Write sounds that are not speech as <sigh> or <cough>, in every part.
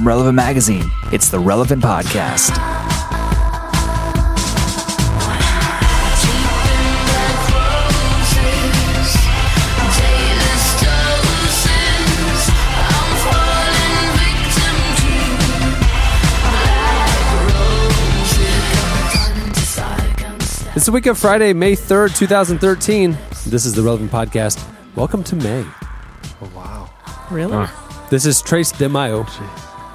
from Relevant Magazine. It's the Relevant Podcast. It's the week of Friday, May 3rd, 2013. This is the Relevant Podcast. Welcome to May. Oh, wow. Really? This is Tres de Mayo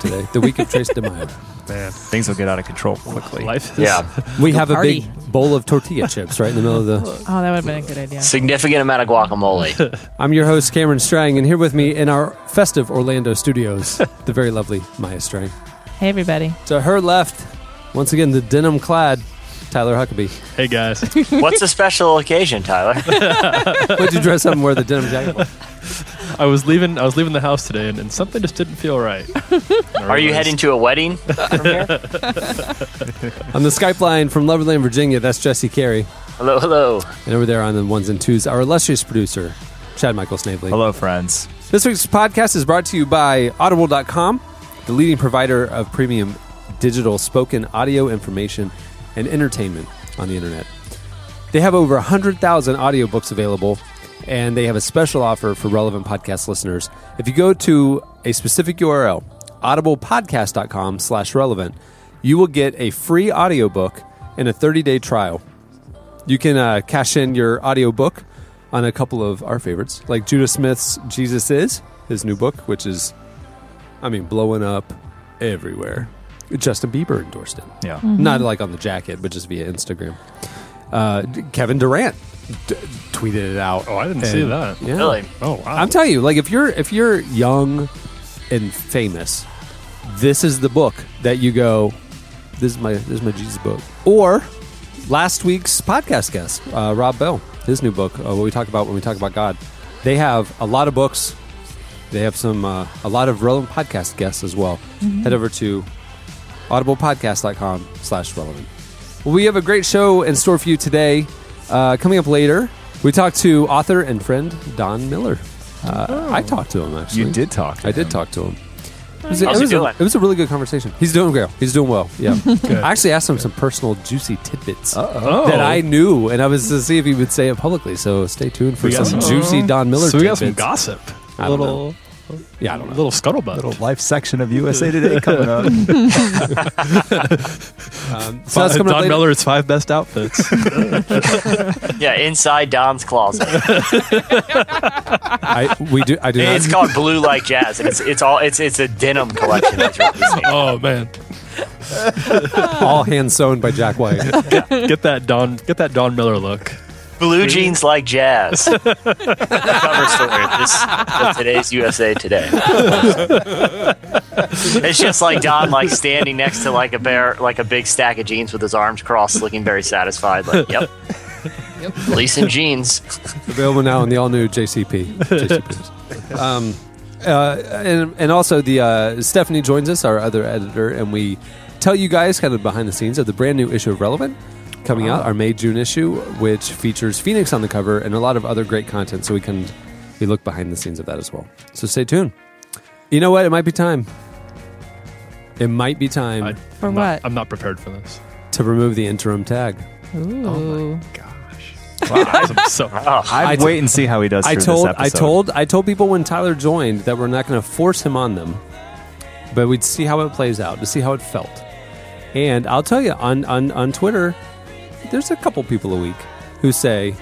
today, the week of Tres de Mayo. <laughs> Man, Things will get out of control quickly. life is Yeah. <laughs> We have a party. big bowl of tortilla chips right in the middle of the. <laughs> Oh, that would have been a good idea. Significant amount of guacamole. I'm your host, Cameron Strang, and here with me in our festive Orlando studios, the very lovely Maya Strang. Hey, everybody. To her left, once again, the denim clad Tyler Huckabee. Hey guys, <laughs> What's a special occasion, Tyler? <laughs> What'd you dress up and wear the denim jacket? <laughs> I was leaving. I was leaving the house today, and, and something just didn't feel right. Are you heading to a wedding from here? On the Skype line from Loverland, Virginia, that's Jesse Carey. Hello, hello. And over there on the ones and twos, our illustrious producer, Chad Michael Snavely. Hello, friends. This week's podcast is brought to you by Audible.com, the leading provider of premium digital spoken audio information and entertainment on the internet. They have over 100,000 audiobooks available, and they have a special offer for relevant podcast listeners. If you go to a specific URL, audiblepodcast.com slash relevant, you will get a free audiobook and a 30-day trial. You can uh, cash in your audiobook on a couple of our favorites, like Judah Smith's Jesus Is, his new book, which is, I mean, blowing up everywhere. Justin Bieber endorsed it. Yeah. Not like on the jacket, but just via Instagram. Uh, Kevin Durant d- tweeted it out. Oh, I didn't And- see that. Yeah. Really? Oh wow. I'm telling you, like if you're if you're young and famous, this is the book that you go. This is my this is my Jesus book. Or last week's podcast guest, uh, Rob Bell, his new book, uh, what we talk about when we talk about God. They have a lot of books. They have some uh, a lot of relevant podcast guests as well. Head over to audiblepodcast.com slash relevant. Well, we have a great show in store for you today. Uh, coming up later, we talked to author and friend Don Miller. Uh, I talked to him actually. You did talk. To I did talk to him. It was, a, How's it he was a- it was a really good conversation. He's doing great. He's doing well. Yeah. <laughs> I actually asked him some personal juicy tidbits oh. that I knew, and I was to see if he would say it publicly. So stay tuned for some some- juicy Don Miller So we got tidbits. some gossip. I don't little, Yeah, I don't know. little scuttlebutt. Little life section of USA Today coming up. <laughs> <laughs> Um, so that's coming Don later. Miller's five best outfits. <laughs> Yeah, inside Don's closet. I, we do. I do not. It's called Blue Like Jazz, and it's it's all it's it's a denim collection that oh man, all hand sewn by Jack White. get that Don. Get that Don Miller look. Blue jeans like jazz. <laughs> Cover story of this of today's USA Today. it's just like Don, like standing next to like a bear, like a big stack of jeans with his arms crossed, looking very satisfied. Like, yep, yep. releasing jeans. Available now in the all new JCP. JCPs. <laughs> Um, uh, and, and also the uh, Stephanie joins us, our other editor, and we tell you guys kind of behind the scenes of the brand new issue of Relevant coming out, ah. our May June issue, which features Phoenix on the cover and a lot of other great content. So we can we look behind the scenes of that as well. So stay tuned. You know what? It might be time. It might be time I, For I'm what? Not, I'm not prepared for this. to remove the interim tag. Ooh. Oh gosh. Wow, I'm so. <laughs> Oh, I'd I t- wait and see how he does. I told This I told I told people when Tyler joined that we're not going to force him on them, but we'd see how it plays out to see how it felt. And I'll tell you on on, on Twitter, there's a couple people a week who say,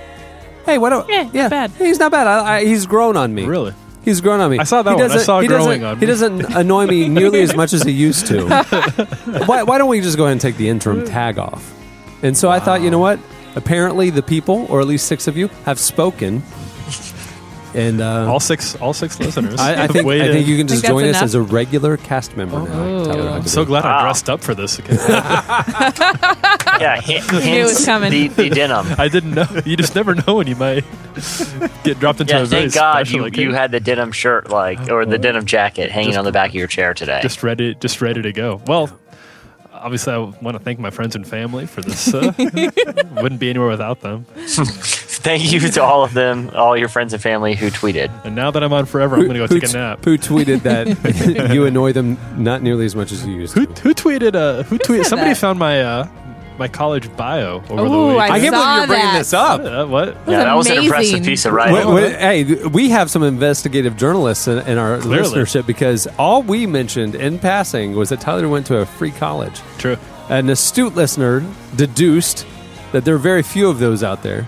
"Hey, why don't Yeah, not bad. He's not bad. I, I, he's grown on me. Really? He's grown on me. I saw that he one. I doesn't- saw he growing doesn't, on He doesn't <laughs> annoy me nearly as much as he used to. <laughs> why, why don't we just go ahead and take the interim tag off? And so I thought, you know what? Apparently, the people, or at least six of you, have spoken. And uh, All six, all six listeners. I, I think I think you can just Think that's join us as a regular cast member now. Oh. Tyler I'm so glad I dressed up for this. Okay. <laughs> yeah, hint, knew it was coming. The, the denim. I didn't know. You just never know when you might get dropped into Yeah, a very thank God you, occasion. you had the denim shirt, like, or the denim jacket hanging Just- on the back of your chair today. just ready, just ready to go. Well, obviously, I want to thank my friends and family for this. Uh, <laughs> wouldn't be anywhere without them. <laughs> Thank you to all of them, all your friends and family who tweeted. And now that I'm on forever, I'm going to go take a nap. Who tweeted <laughs> that you annoy them not nearly as much as you used Who, to? who tweeted? Uh, who tweeted? Somebody that? found my uh, my college bio over the Ooh, week. I I can't believe saw you're bringing that. this up. Uh, what? Yeah, that was an impressive piece of writing. Wait, wait, hey, we have some investigative journalists in, in our Clearly. listenership because all we mentioned in passing was that Tyler went to a free college. True. An astute listener deduced that there are very few of those out there,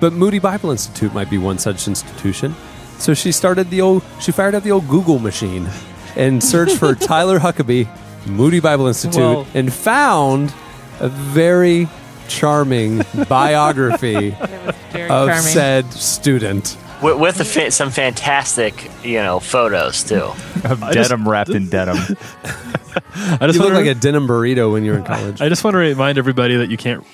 but Moody Bible Institute might be one such institution. So she started the old, she fired up the old Google machine and searched for <laughs> Tyler Huckabee, Moody Bible Institute, Well- and found a very charming <laughs> biography Very of charming. said student. with, with the fa- some fantastic, you know, photos too. <laughs> Of I just- denim wrapped in denim. I just You look want like to. a denim burrito when you're in college. I just want to remind everybody that you can't.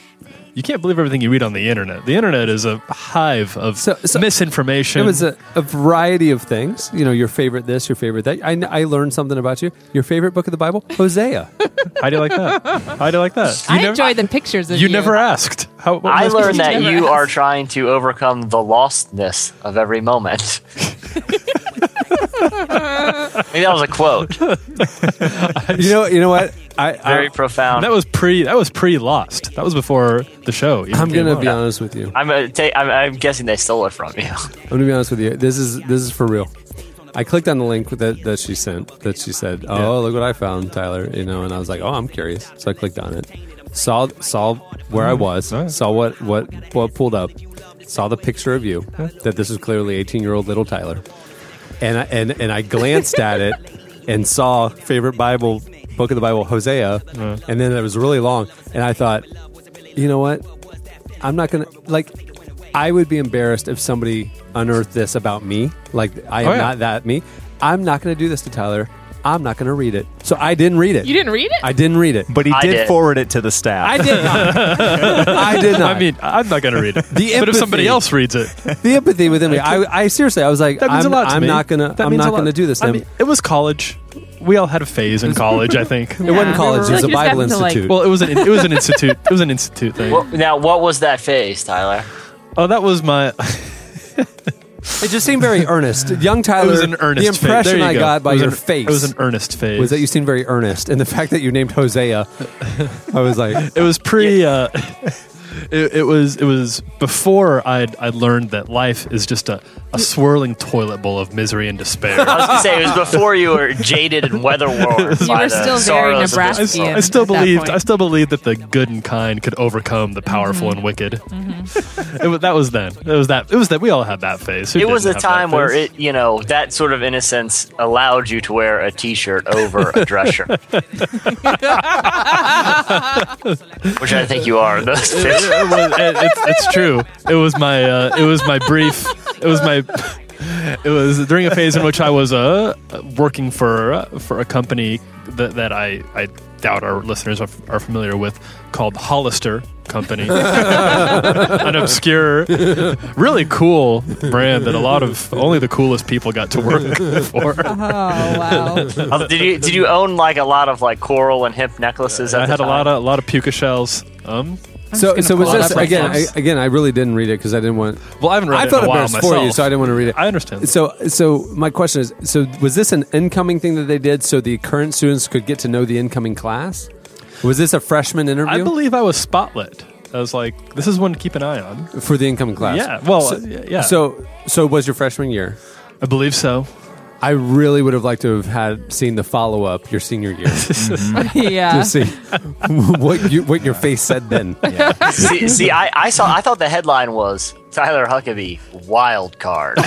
You can't believe everything you read on the internet. The internet is a hive of So- so- misinformation. It was a, a variety of things. You know, your favorite this, your favorite that. I, I learned something about you. Your favorite book of the Bible, Hosea. How do you like that? How do you like that? You I never, enjoyed the pictures of You you. never asked. How, I learned that Never you asked. are trying to overcome the lostness of every moment. <laughs> Maybe that was a quote. you know, you know what? I, Very I profound. That was pre. That was pre Lost. That was before the show. I'm gonna out. be honest with you. I'm, gonna ta- I'm, I'm guessing they stole it from you. I'm gonna be honest with you. This is this is for real. I clicked on the link that, that she sent. That she said, "Oh, Yeah. look what I found, Tyler." You know, and I was like, "Oh, I'm curious." So I clicked on it, saw saw where I mm-hmm. was, Alright. saw what what what pulled up, saw the picture of you. That this is clearly 18 year old little Tyler, and I, and and I glanced at it and saw favorite Bible book of the Bible, Hosea, and then it was really long, and I thought, you know what? I'm not gonna like. I would be embarrassed if somebody unearthed this about me. Like I oh, am Oh, yeah. not that me. I'm not going to do this to Tyler. I'm not going to read it. So I didn't read it. You didn't read it? I didn't read it. But he I did, did. forward it to the staff. I did not. <laughs> I did not. I mean, I'm not going to read it. The empathy, but if somebody else reads it, <laughs> the empathy within me. I, I seriously, I was like, that means I'm, a lot to I'm me. not gonna. I'm not gonna do this. I Then mean, it was college. We all had a phase in college. I <laughs> think. it wasn't college. It was Like, a Bible happened to, like- institute. Well, it was an it was an institute. It was an institute thing. Well, now, what was that phase, Tyler? oh, that was my. It just seemed very earnest. <laughs> Young It Tyler. was an earnest. The impression I go. got by your an- face It was an earnest phase. was that you seemed very earnest, and the <laughs> fact that you named Hosea, I was like, It was pre. Uh, <laughs> it, it was. It was before I'd I learned that life is just a, a swirling toilet bowl of misery and despair. I was going to say, it was before you were jaded and weather <laughs> worn. You were still very sorrows of Nebraska. world. I still believed. I still believed that the good and kind could overcome the powerful mm-hmm. and wicked. Mm-hmm. <laughs> It was, that was then. It was that. It was that. We all had that phase. Who It was a didn't have that time where it, you know, that sort of innocence allowed you to wear a T-shirt over a dress shirt, <laughs> which I think you are. in those It- days. It was- it- it's, it's true. It was my. Uh, it was my brief. It was my. It was during a phase in which I was uh, working for uh, for a company that, that I, I doubt our listeners are, are familiar with called Hollister Company, <laughs> an obscure, really cool brand that a lot of only the coolest people got to work <laughs> for. Oh wow! Uh, <laughs> did you did you own like a lot of like coral and hemp necklaces? At I the had a lot of a lot of puka shells. Um, so so was this again? I, again, I really didn't read it because I didn't want. well, I haven't read I it felt in a while embarrassed myself. for you, so I didn't want to read it. I understand. So, so my question is: so was this an incoming thing that they did so the current students could get to know the incoming class? Was this a freshman interview I believe I was spotlit. I was like, this is one to keep an eye on. for the incoming class? Yeah, well, so, yeah. So, so was your freshman year? I believe so. I really would have liked to have had seen the follow up your senior year <laughs> mm-hmm. <laughs> yeah. to see what you, what your face said then. see, see I, I saw. I thought the headline was Tyler Huckabee wild card, <laughs>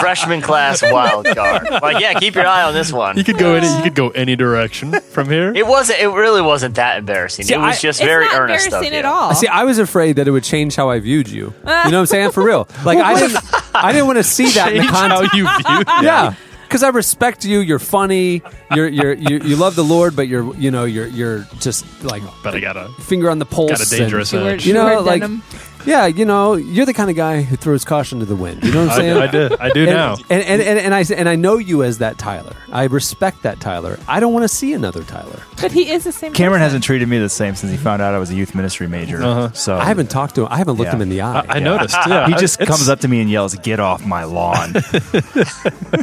freshman class wild card. Like, yeah, keep your eye on this one. You could go any. You could go any direction from here. It wasn't. It really wasn't that embarrassing. See, it was I- just It's very not earnest of embarrassing you. at all. See, I was afraid that it would change how I viewed you. You know what I'm saying? For real. <laughs> Like I didn't, <laughs> I didn't want to see that in the Change how you view. Yeah. Because I respect you, you're funny, you're, you're, you you love the Lord, but you're you know you're you're just like But I got a finger on the pulse. got a dangerous and- edge. you know, like denim. Yeah, you know, you're the kind of guy who throws caution to the wind. You know what I'm saying? I do. I do And, now. and, and, and, and I and I know you as that Tyler. I respect that Tyler. I don't want to see another Tyler. But he is the same. Cameron person. hasn't treated me the same since he found out I was a youth ministry major. Uh-huh. So I haven't talked to him. I haven't looked Yeah. him in the eye. I, I noticed. <laughs> Yeah, He just It's- comes up to me and yells, "Get off my lawn!" <laughs>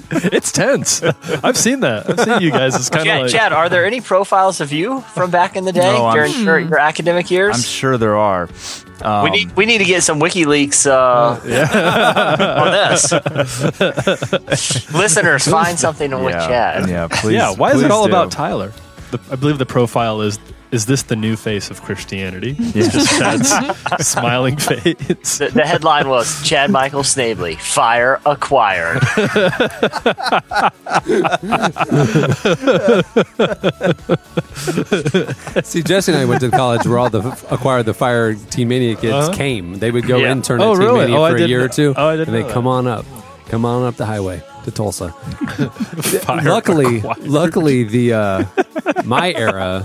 It's tense. I've seen that. I've seen you guys. It's kind of Chad, like Chad, are there any profiles of you from back in the day No, I'm- during your, your academic years? I'm sure there are. Um, we need we need to get some WikiLeaks uh, <laughs> <laughs> on this. Listeners, find something with yeah, Chad. yeah, please. yeah. Why is it all do. about Tyler? The, I believe the profile is is this the new face of Christianity? <laughs> It's just Chad's <laughs> smiling face. The, the headline was Chad Michael Snavely, fire acquired. <laughs> See, Jesse and I went to college where all the acquired the fire Teen Mania kids Uh-huh. came. They would go Yeah. intern Oh, at Teen really? Mania Oh, for a didn't year or know- two. oh, I didn't and they that. come on up, come on up the highway to Tulsa. Luckily, acquired. luckily, the uh, my era,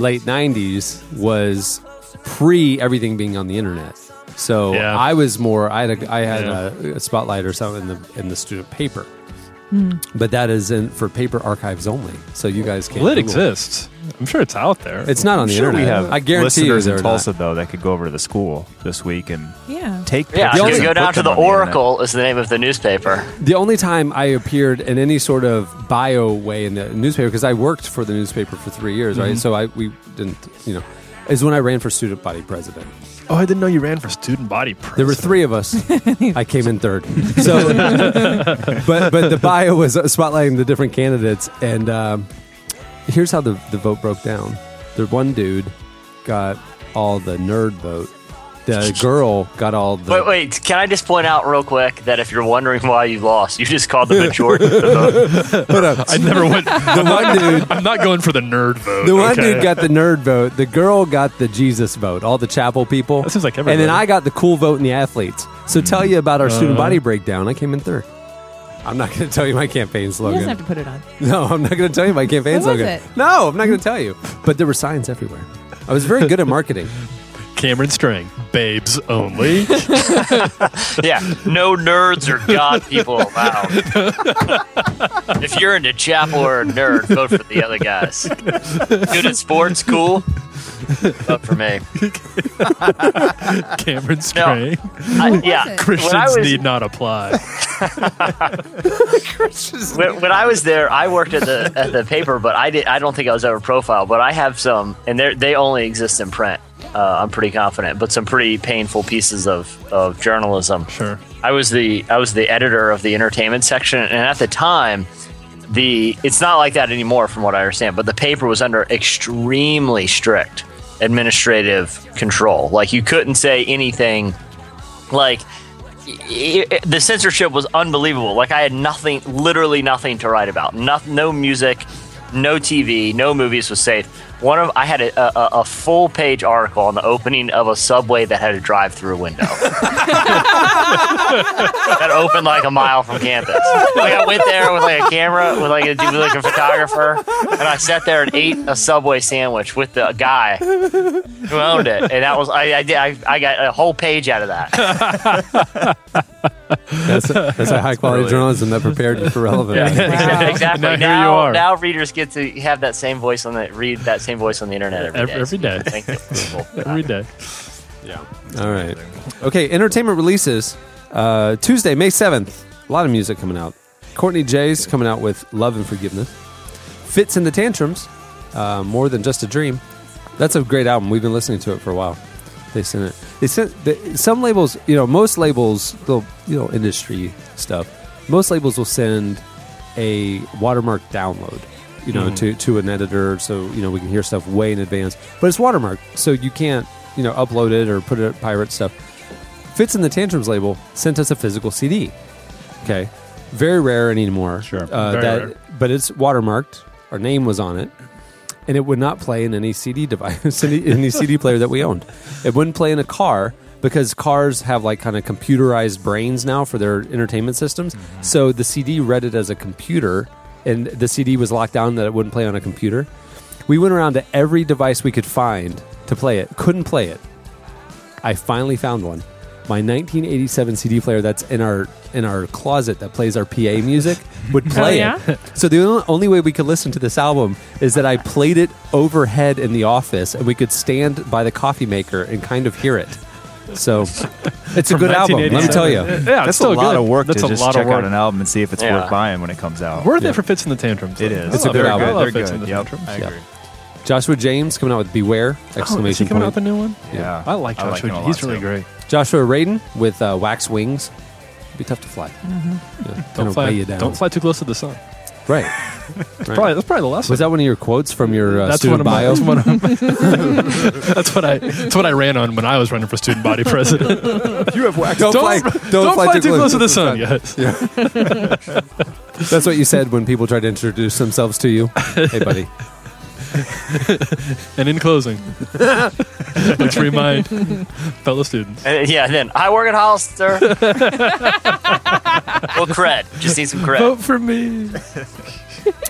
late '90s, was pre everything being on the internet. So Yeah. I was more. I had a, I had Yeah. a, a spotlight or something in the in the student paper. But that is in, for paper archives only. So you guys can't. Well, it Google exists. I'm sure it's out there. It's not on I'm the sure internet. we have I guarantee you listeners they're in not. Tulsa though that could go over to the school this week and Yeah. take Yeah, pictures you go down to the on internet. Oracle is the name of the newspaper. The only time I appeared in any sort of bio way in the newspaper, because I worked for the newspaper for three years, right? Mm-hmm. So I we didn't, you know, is when I ran for student body president. Oh, I didn't know you ran for student body president. There were three of us. <laughs> I came in third. So, <laughs> but but the bio was spotlighting the different candidates, and um, here's how the the vote broke down. The one dude got all the nerd vote. The girl got all the. Wait, wait. Can I just point out real quick that if you're wondering why you lost, you just called the majority of the <laughs> vote. I never went. The one <laughs> dude I'm not going for the nerd vote. The one okay? dude got the nerd vote. The girl got the Jesus vote. All the chapel people. That seems like And then. I got the cool vote in the athletes. So tell you about our student Uh-huh. body breakdown. I came in third. I'm not going to tell you my campaign He slogan. doesn't have to put it on. <laughs> no, I'm not going to tell you my campaign What was slogan. it? No, I'm not going to tell you. But there were signs everywhere. I was very good at marketing. Cameron Strang, babes only. <laughs> Yeah, no nerds or God people allowed. <laughs> if you're into chapel or a nerd, vote for the other guys. Good at sports, cool. Vote for me. <laughs> Cameron Strang. I, yeah, Christians was need not apply. when, when I was there, I worked at the at the paper, but I did. I don't think I was ever profiled, but I have some, and they they only exist in print. Uh, I'm pretty confident, but some pretty painful pieces of, of journalism. Sure. I was the I was the editor of the entertainment section, and at the time, the it's not like that anymore, from what I understand. But the paper was under extremely strict administrative control. Like you couldn't say anything. Like i i the censorship was unbelievable. Like I had nothing, literally nothing to write about. No, no music, no TV, no movies was safe. One of I had a, a, a full page article on the opening of a subway that had a drive through window <laughs> that opened like a mile from campus. Like I went there with like a camera, with like a with like a photographer, and I sat there and ate a subway sandwich with the guy who owned it, and that was I I, did, I, I got a whole page out of that. That's a, that's a high quality brilliant. journalism that prepared you for relevant. Yeah, exactly. Now Now, here you are. now readers get to have that same voice on the read that same voice on the internet every Every- day. every day. Thank you. <laughs> Every day, yeah. All right. Okay, entertainment releases. Uh, Tuesday, May 7th. A lot of music coming out. Courtney J's coming out with Love and Forgiveness. Fitz and the Tantrums, uh, More Than Just a Dream. That's a great album. We've been listening to it for a while. They sent it. They sent they, some labels. You know, most labels, the you know industry stuff. Most labels will send a watermark download. You know, to to an editor, so you know we can hear stuff way in advance. But it's watermarked, so you can't you know upload it or put it pirate stuff. Fitz and the Tantrums label sent us a physical CD. Okay, very rare anymore. Sure. uh, that, rare. but it's watermarked. Our name was on it, and it would not play in any CD device, <laughs> any, any CD player that we owned. It wouldn't play in a car because cars have like kind of computerized brains now for their entertainment systems. So the CD read it as a computer, and the CD was locked down that it wouldn't play on a computer. We went around to every device we could find to play it. Couldn't play it. I finally found one. my 1987 CD player that's in our in our closet that plays our PA music <laughs> would play oh, yeah? it. So the only- only way we could listen to this album is that I played it overhead in the office, and we could stand by the coffee maker and kind of hear it. So it's a good album. Let me tell you. Yeah, it's That's a lot good. of work That's to a just lot check of work. out an album and see if it's Yeah. worth buying when it comes out. Worth Yeah. it for Fitz and the Tantrums. It though. is. It's a I good love- album. I love They're Fitz in good. the Yep, Tantrums. I Yeah. agree. Joshua James coming out with Beware! Oh, is he coming point. out with a new one? Yeah. I like I like Joshua. him a lot, He's really too. great. Joshua Radin with uh, Wax Wings. It'd Be tough to fly. Mm-hmm. Yeah, Don't fly, you down. don't fly too close to the sun. <laughs> Right. Probably, that's probably the lesson. Was that one of your quotes from your uh, that's student one bio? of my, that's, one of <laughs> <laughs> that's what I. That's what I ran on when I was running for student body president. You have waxed. Don't, Don't, fly, don't, fly, too close to the sun, guys. That's what you said when people tried to introduce themselves to you. Hey, buddy. <laughs> And in closing, <laughs> let's remind fellow students. Uh, yeah, then I work at Hollister. <laughs> well, cred. Just need some cred. Vote for me.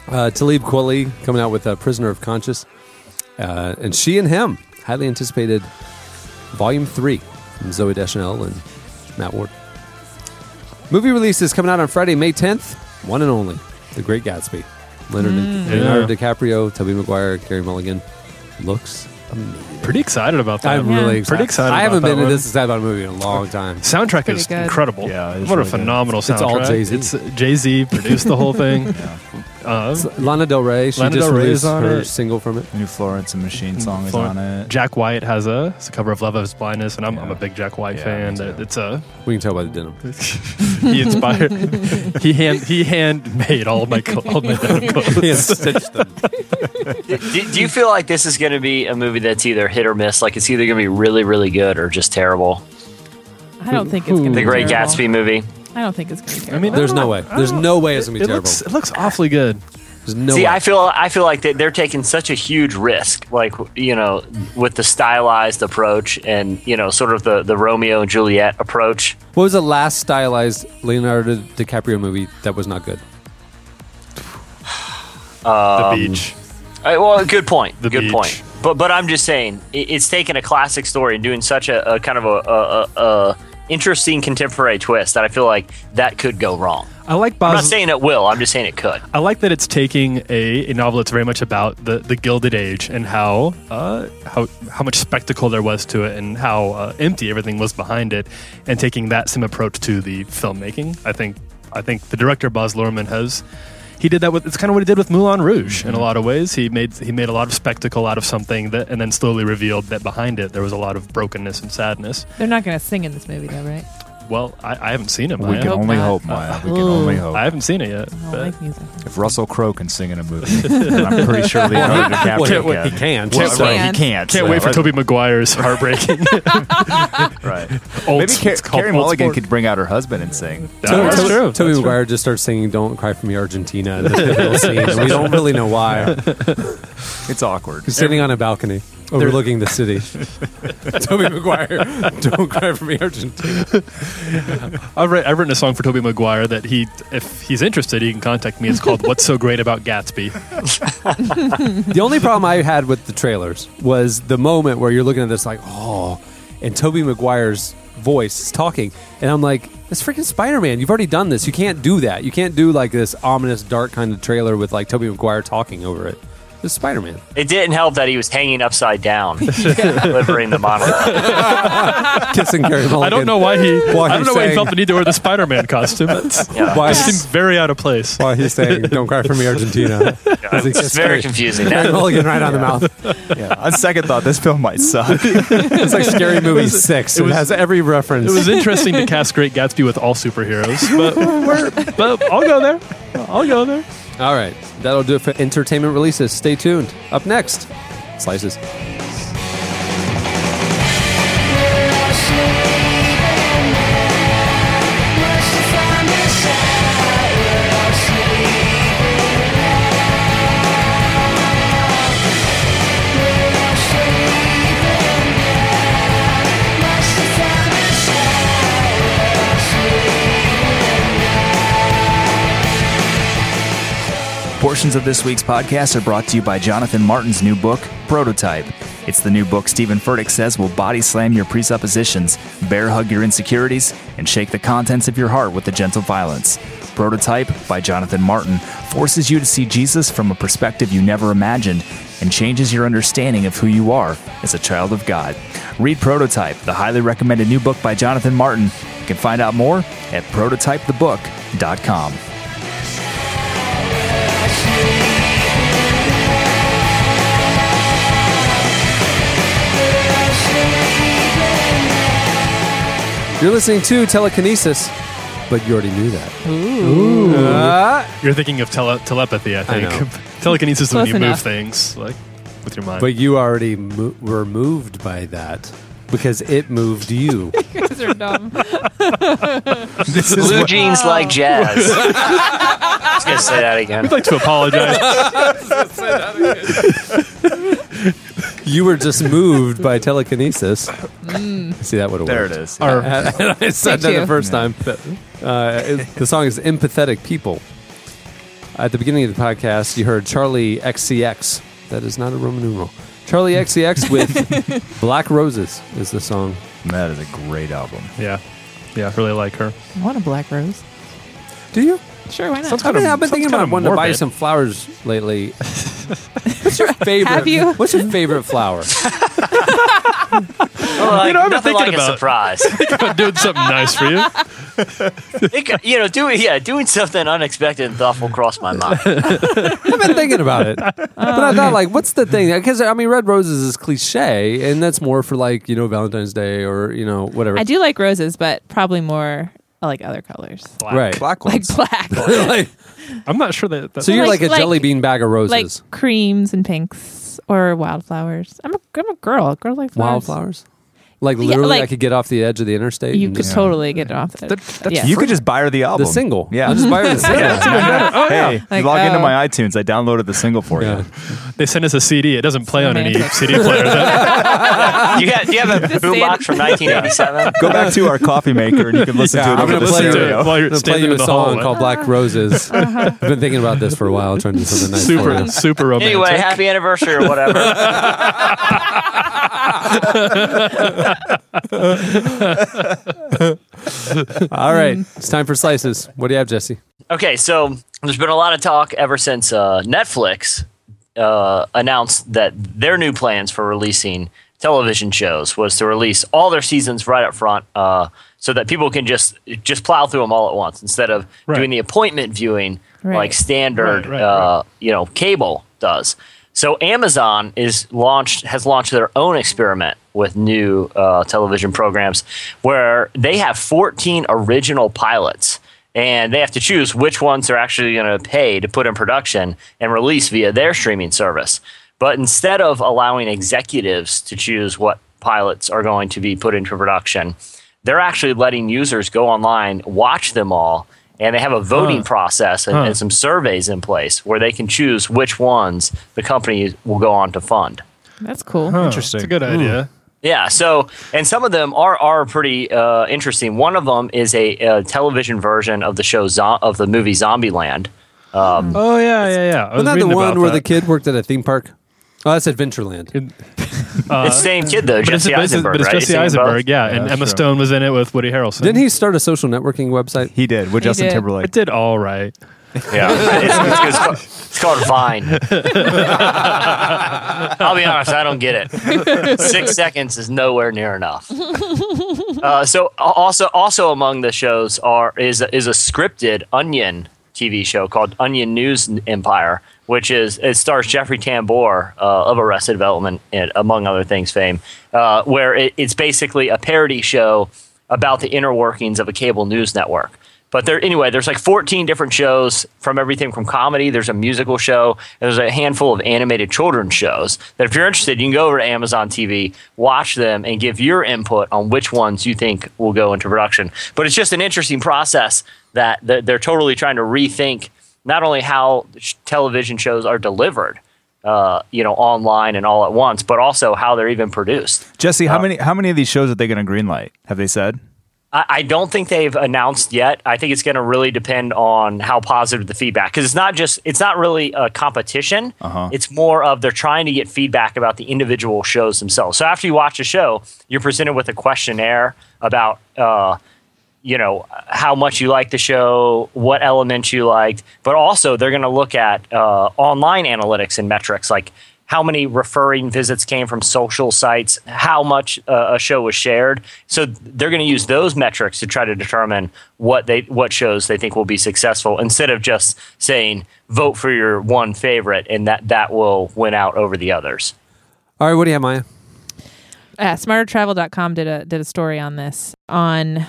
Uh, Talib Kweli coming out with uh, Prisoner of Conscious. Uh, and She and Him, highly anticipated Volume 3 from Zooey Deschanel and Matt Ward. Movie releases coming out on Friday, May 10th. One and only The Great Gatsby. Leonard Leonardo mm. DiCaprio, Tobey Maguire, Carey Mulligan. Looks amazing. Pretty excited about that. I'm Yeah. really excited. Pretty excited I haven't about been to one. this excited about a movie in a long time. <laughs> Soundtrack Pretty is good. incredible. Yeah, it is what a really good. phenomenal soundtrack. It's all Jay-Z. It's uh, Jay Z produced the whole thing. <laughs> Uh, Lana Del Rey, she Lana just Del Rey released on her it. single from it. New Florence and Machine song is Flor- on it. Jack White has a, it's a cover of Love of His Blindness, and I'm, I'm a Yeah. big Jack White Yeah, fan. me too. It's a We can tell by the denim. he inspired. <laughs> he hand he handmade all of my cl- all of my denim <laughs> clothes. stitched them. do, do you feel like this is going to be a movie that's either hit or miss? Like it's either going to be really, really good or just terrible? I don't think it's going to The be Great terrible. Gatsby movie. I don't think it's going to be terrible. I mean, There's I no way. There's no way it's gonna be it terrible. Looks, it looks awfully good. There's no See, way. I feel I feel like they- they're taking such a huge risk, like you know, with the stylized approach and you know, sort of the the Romeo and Juliet approach. what was the last stylized Leonardo DiCaprio movie that was not good? <sighs> Um, the beach. Well, good point. The good beach. point. But but I'm just saying, it, it's taking a classic story and doing such a, a kind of a, a, a, a interesting contemporary twist that I feel like that could go wrong. I like I'm not saying it will. I'm just saying it could. I like that it's taking a, a novel that's very much about the, the Gilded Age and how uh, how how much spectacle there was to it and how uh, empty everything was behind it, and taking that same approach to the filmmaking. I think I think the director Baz Luhrmann has he did that with it's kind of what he did with Moulin Rouge in a lot of ways. He made he made a lot of spectacle out of something that and then slowly revealed that behind it there was a lot of brokenness and sadness. They're not going to sing in this movie, though, right? Well, I, I haven't seen it. We can hope only not. hope, Maya. We can only hope. I haven't seen it yet. I don't but- like music. If Russell Crowe can sing in a movie, <laughs> then I'm pretty sure Leonardo DiCaprio <laughs> Well, can. he- he can. Well, He well, can. he can't. Can't so- wait for Tobey Maguire's heartbreaking. <laughs> Right. Old, Maybe Car- Carey Mulligan Sport. could bring out her husband and sing. Yeah, that's Toby, true. Toby That's Maguire just starts singing "Don't Cry for Me, Argentina" in the pivotal scene, and we don't really know why. It's awkward. He's sitting on a balcony overlooking the city. <laughs> Tobey Maguire, "Don't Cry for Me, Argentina." <laughs> I've, writ- I've written a song for Tobey Maguire that he, if he's interested, he can contact me. It's called "What's So Great About Gatsby." <laughs> The only problem I had with the trailers was the moment where you're looking at this like, oh, and Tobey Maguire's voice is talking, and I'm like, it's freaking Spider Man. You've already done this. You can't do that. You can't do like this ominous, dark kind of trailer with like Tobey Maguire talking over it. It's Spider Man. It didn't help that he was hanging upside down, <laughs> delivering the monologue. <laughs> Kissing Carey Mulligan. I don't know why he. While I don't he's know why he felt the need to wear the Spider-Man costume. <laughs> Yeah. Why it seemed very out of place. While he's saying, "Don't cry for me, Argentina." As he It's very Gary- confusing. Gary Now, Mulligan right on the mouth. Yeah. On second thought, this film might suck. It's like Scary Movie Six. It, was- has every reference. It was interesting to cast Great Gatsby with all superheroes, but, but I'll go there. I'll go there. All right, that'll do it for entertainment releases. Stay tuned. Up next, slices. Portions of this week's podcast are brought to you by Jonathan Martin's new book, Prototype. It's the new book Steven Furtick says will body slam your presuppositions, bear hug your insecurities, and shake the contents of your heart with a gentle violence. Prototype by Jonathan Martin forces you to see Jesus from a perspective you never imagined and changes your understanding of who you are as a child of God. Read Prototype, the highly recommended new book by Jonathan Martin. You can find out more at prototypethebook.com. You're listening to Telekinesis, but you already knew that. Ooh. Ah. You're thinking of tele- telepathy, I think. know. <laughs> Telekinesis is when Close you move things like with your mind. but you already mo- were moved by that because it moved you. <laughs> You guys are dumb. <laughs> This is Blue what- jeans oh. like jazz. I was gonna say that again. I'd like to apologize. You were just moved by telekinesis. See, that would have there worked. it is. Our- <laughs> I said Me that the too. first time. Uh, it- the song is Empathetic People. At the beginning of the podcast, you heard Charli XCX. That is not a Roman numeral. Charli XCX with <laughs> Black Roses is the song. that is a great album. yeah. Yeah, I really like her. I want a black rose. Do you? Sure, why not? Sounds I mean, Kinda- I've been thinking about wanting to buy some flowers lately. <laughs> What's your favorite? Have you? What's your favorite flower? <laughs> Well, like, You know, I've been nothing thinking like a about- surprise. <laughs> About doing something nice for you. It you know, doing yeah, doing something unexpected and thoughtful crossed my mind. I've been thinking about it, but I thought, like, what's the thing? Uh-huh. Because I mean, red roses is cliche, and that's more for like you know Valentine's Day or you know whatever. I do like roses, but probably more I like other colors. Black. Right. Black Like ones. black. <laughs> Like, I'm not sure that. That's so you're like, Like- a jelly bean bag of roses. like creams and pinks or wildflowers. I'm a, I'm a girl. Girl like flowers. Wildflowers? Like Yeah, literally, I could get off the edge of the interstate. You and could just- totally get it off. The, That- yeah. You could just buy her the album. the single. Yeah. I'll just buy her the <laughs> single. Yeah. <laughs> Oh, hey, Like, log into oh. my iTunes. I downloaded the single for Yeah. you. they sent us a CD. It doesn't play on any CD player. That, <laughs> Do you have, do you have a Just boombox from 1987? Go back to our coffee maker and you can listen Yeah, to it I'm over gonna the play you- stereo. while you're I'm gonna play standing you in a the song hallway. called Black Roses. Uh-huh. I've been thinking about this for a while, trying to do something nice for super, you. super romantic. Anyway, happy anniversary or whatever. <laughs> All right, it's time for slices. What do you have, Jesse? Okay, so there's been a lot of talk ever since uh, Netflix uh, announced that their new plans for releasing television shows was to release all their seasons right up front, uh, so that people can just just plow through them all at once instead of Right. doing the appointment viewing Right. like standard, Right, right, uh, right. you know, cable does. So Amazon is launched has launched their own experiment with new uh, television programs where they have 14 original pilots and they have to choose which ones they're actually going to pay to put in production and release via their streaming service. But instead of allowing executives to choose what pilots are going to be put into production, they're actually letting users go online, watch them all, and they have a voting process and, Huh. and some surveys in place where they can choose which ones the company will go on to fund. That's cool. Huh, Interesting. It's a good idea. Yeah, so and some of them are are pretty uh, interesting. One of them is a, a television version of the show Zo- of the movie Zombieland. Oh yeah, yeah, yeah. I was Wasn't that the one where that. the kid worked at a theme park? Oh, that's Adventureland. Uh, <laughs> it's the same kid though, but Jesse but it's, Eisenberg, but it's right? Jesse Singing? Eisenberg, yeah, and Emma true. Stone was in it with Woody Harrelson. Didn't he start a social networking website? He did with He Justin did. Timberlake. It did all right. <laughs> Yeah, it's, it's, it's called, it's called Vine. <laughs> I'll be honest, I don't get it. Six seconds is nowhere near enough. Uh, so also also among the shows are is is a scripted Onion TV show called Onion News Empire, which is it stars Jeffrey Tambor uh, of Arrested Development, and among other things, fame, uh, where it, it's basically a parody show about the inner workings of a cable news network. But there, anyway, there's like 14 different shows from everything from comedy. There's a musical show. And there's a handful of animated children's shows. That if you're interested, you can go over to Amazon TV, watch them, and give your input on which ones you think will go into production. But it's just an interesting process that they're totally trying to rethink not only how sh- television shows are delivered, uh, you know, online and all at once, but also how they're even produced. Jesse, how many how many of these shows are they going to greenlight? Have they said? I, I don't think they've announced yet. I think it's going to really depend on how positive the feedback because it's not just it's not really a competition. Uh-huh. It's more of they're trying to get feedback about the individual shows themselves. So after you watch a show, you're presented with a questionnaire about. Uh, you know how much you like the show, what elements you liked, but also they're going to look at uh, online analytics and metrics like how many referring visits came from social sites, how much uh, a show was shared. So they're going to use those metrics to try to determine what they what shows they think will be successful instead of just saying vote for your one favorite and that that will win out over the others. All right, what do you have, Maya? uh, smartertravel.com did a did a story on this on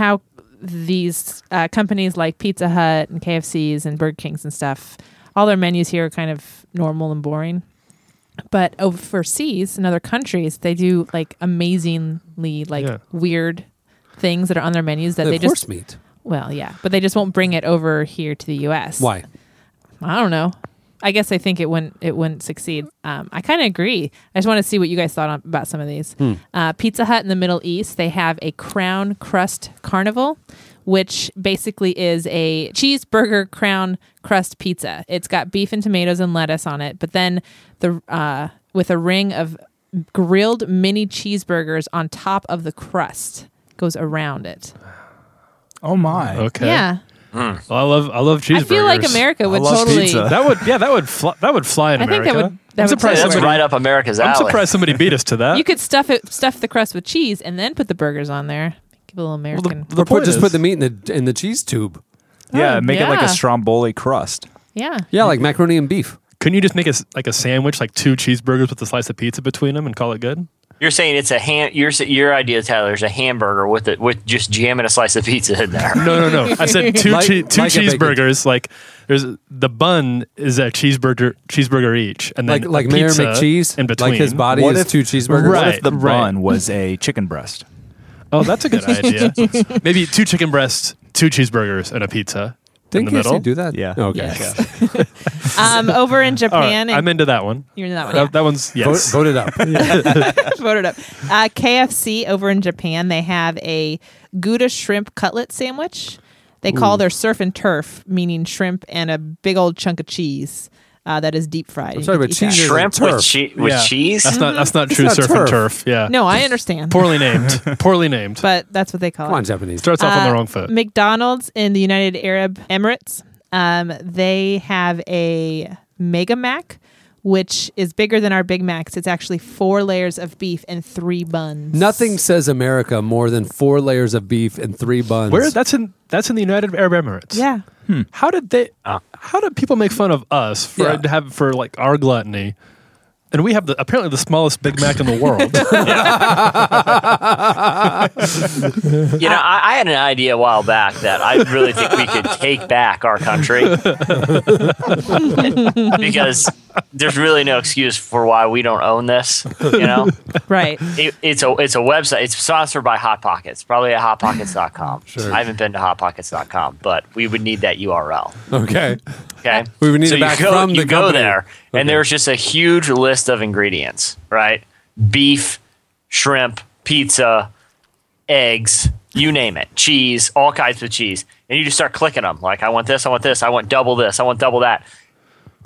how these uh, companies like Pizza Hut and KFC's and Burger Kings and stuff, all their menus here are kind of normal and boring. But overseas in other countries, they do like amazingly like Yeah. weird things that are on their menus that They they have horse just meat. well, yeah, but they just won't bring it over here to the U.S. Why? I don't know. I guess I think it wouldn't it wouldn't succeed. Um, I kind of agree. I just want to see what you guys thought on, about some of these. Uh, Pizza Hut in the Middle East, they have a crown crust carnival, which basically is a cheeseburger crown crust pizza. It's got beef and tomatoes and lettuce on it, but then the uh, with a ring of grilled mini cheeseburgers on top of the crust goes around it. Oh my. Okay. Yeah, Hmm. Well, I love I love cheeseburgers. I feel like America would love totally. pizza. That would yeah that would fly, that would fly in I think America. that would- that I'm would surprised fly. That's somebody. right up America's I'm alley. surprised somebody beat us to that. You could stuff it, stuff the crust with cheese, and then put the burgers on there. Give a little well, American. the, the or put, point just is, put the meat in the in the cheese tube. Yeah, Oh, make it like a stromboli crust. yeah, Yeah, like macaroni and beef. couldn't you just make a s- like a sandwich, like two cheeseburgers with a slice of pizza between them, and call it good? You're saying it's a ham. Your your idea, Tyler, is a hamburger with it with just jamming a slice of pizza in there. No, no, no. I said two Like- chee- two like cheeseburgers. Like there's the bun is a cheeseburger cheeseburger each, and then Like a like Mayor pizza McCheese. in between. Like his body What is if- two cheeseburgers. What if the right. bun was a chicken breast? Oh, that's a good <laughs> idea. Maybe two chicken breasts, two cheeseburgers, and a pizza in Didn't the KFC middle. do that? Yeah. Okay. Yes. <laughs> um, over in All right, Japan, I'm into that one. you're in that one. That, that one's yes. Vote, vote it up. <laughs> voted up. Uh, KFC over in Japan, they have a Gouda shrimp cutlet sandwich. They call their surf and turf, meaning shrimp and a big old chunk of cheese uh, that is deep fried. I'm sorry, can but eat that. cheese is- Shrimp turf. with, che- with Yeah. cheese. That's not that's not true not surf and turf. turf. Yeah, No, I understand, poorly named. <laughs> Poorly named. but that's what they call Come it. on, Japanese. Starts off on the Uh, wrong foot. McDonald's in the United Arab Emirates, um, they have a Mega Mac, which is bigger than our Big Macs. It's actually four layers of beef and three buns. Nothing says America more than four layers of beef and three buns. Where that's in that's in the United Arab Emirates. Yeah. Hmm. How did they? how did people make fun of us for Yeah. have for like our gluttony? And we have the apparently the smallest Big Mac in the world. <laughs> You know, I, I had an idea a while back that I really think we could take back our country <laughs> because there's really no excuse for why we don't own this. You know, <laughs> Right. it, it's a it's a website. It's sponsored by Hot Pockets, probably at hotpockets.com. Sure. I haven't been to hotpockets.com, but we would need that URL. Okay. Okay, We would need so it back go, from you the go company. there, Okay. and there's just a huge list of ingredients, right? Beef, shrimp, pizza, eggs, you name it, cheese, all kinds of cheese, and you just start clicking them. Like, I want this, I want this, I want double this, I want double that.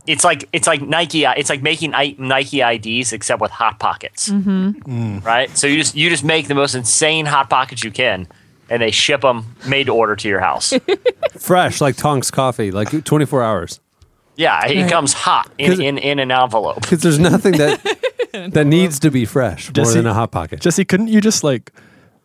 It's like it's like Nike. Uh, it's like making I- Nike IDs except with hot pockets, mm-hmm. mm. right? So you just you just make the most insane hot pockets you can, and they ship them made to order to your house. <laughs> Fresh, like Tonks coffee, like 24 hours. Yeah, it Right. comes hot in, in, in an envelope. <laughs> Because there's nothing that <laughs> that needs to be fresh more than a hot pocket. Jesse, couldn't you just like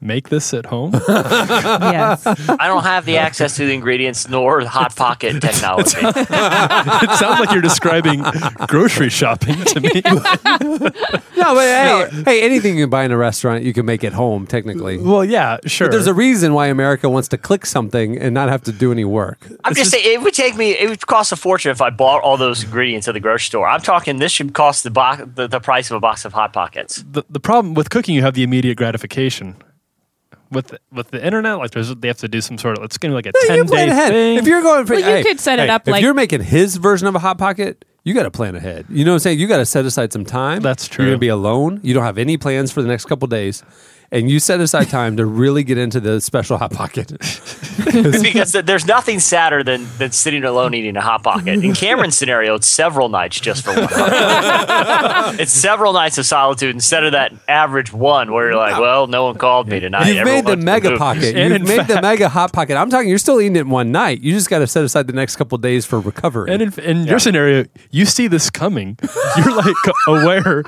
make this at home? <laughs> yes. I don't have the access to the ingredients nor hot pocket <laughs> technology. <laughs> it sounds like you're describing grocery shopping to me. no, but hey, hey, anything you can buy in a restaurant, you can make at home, technically. well, yeah, sure. But there's a reason why America wants to click something and not have to do any work. I'm just saying it would take me. It would cost a fortune if I bought all those ingredients at the grocery store. I'm talking. This should cost the box the, the price of a box of hot pockets. the, the problem with cooking, you have the immediate gratification. With the, with the internet, like there's, they have to do some sort of it's gonna be like a No, you ten plan day ahead. thing. If you're going for, Well, you hey, could set it hey, up If like- you're making his version of a hot pocket, you got to plan ahead. You know what I'm saying? You got to set aside some time. That's true. You're going to be alone. You don't have any plans for the next couple days, and you set aside time to really get into the special hot pocket. <laughs> because there's nothing sadder than, than sitting alone eating a hot pocket. In Cameron's scenario, it's several nights just for one. <laughs> it's several nights of solitude instead of that average one where you're like, well, no one called me tonight. You've made the mega pocket. And You've in made the mega hot pocket. I'm talking. You're still eating it one night. You just got to set aside the next couple days for recovery. And in, in your scenario, you see this coming. <laughs> You're like aware,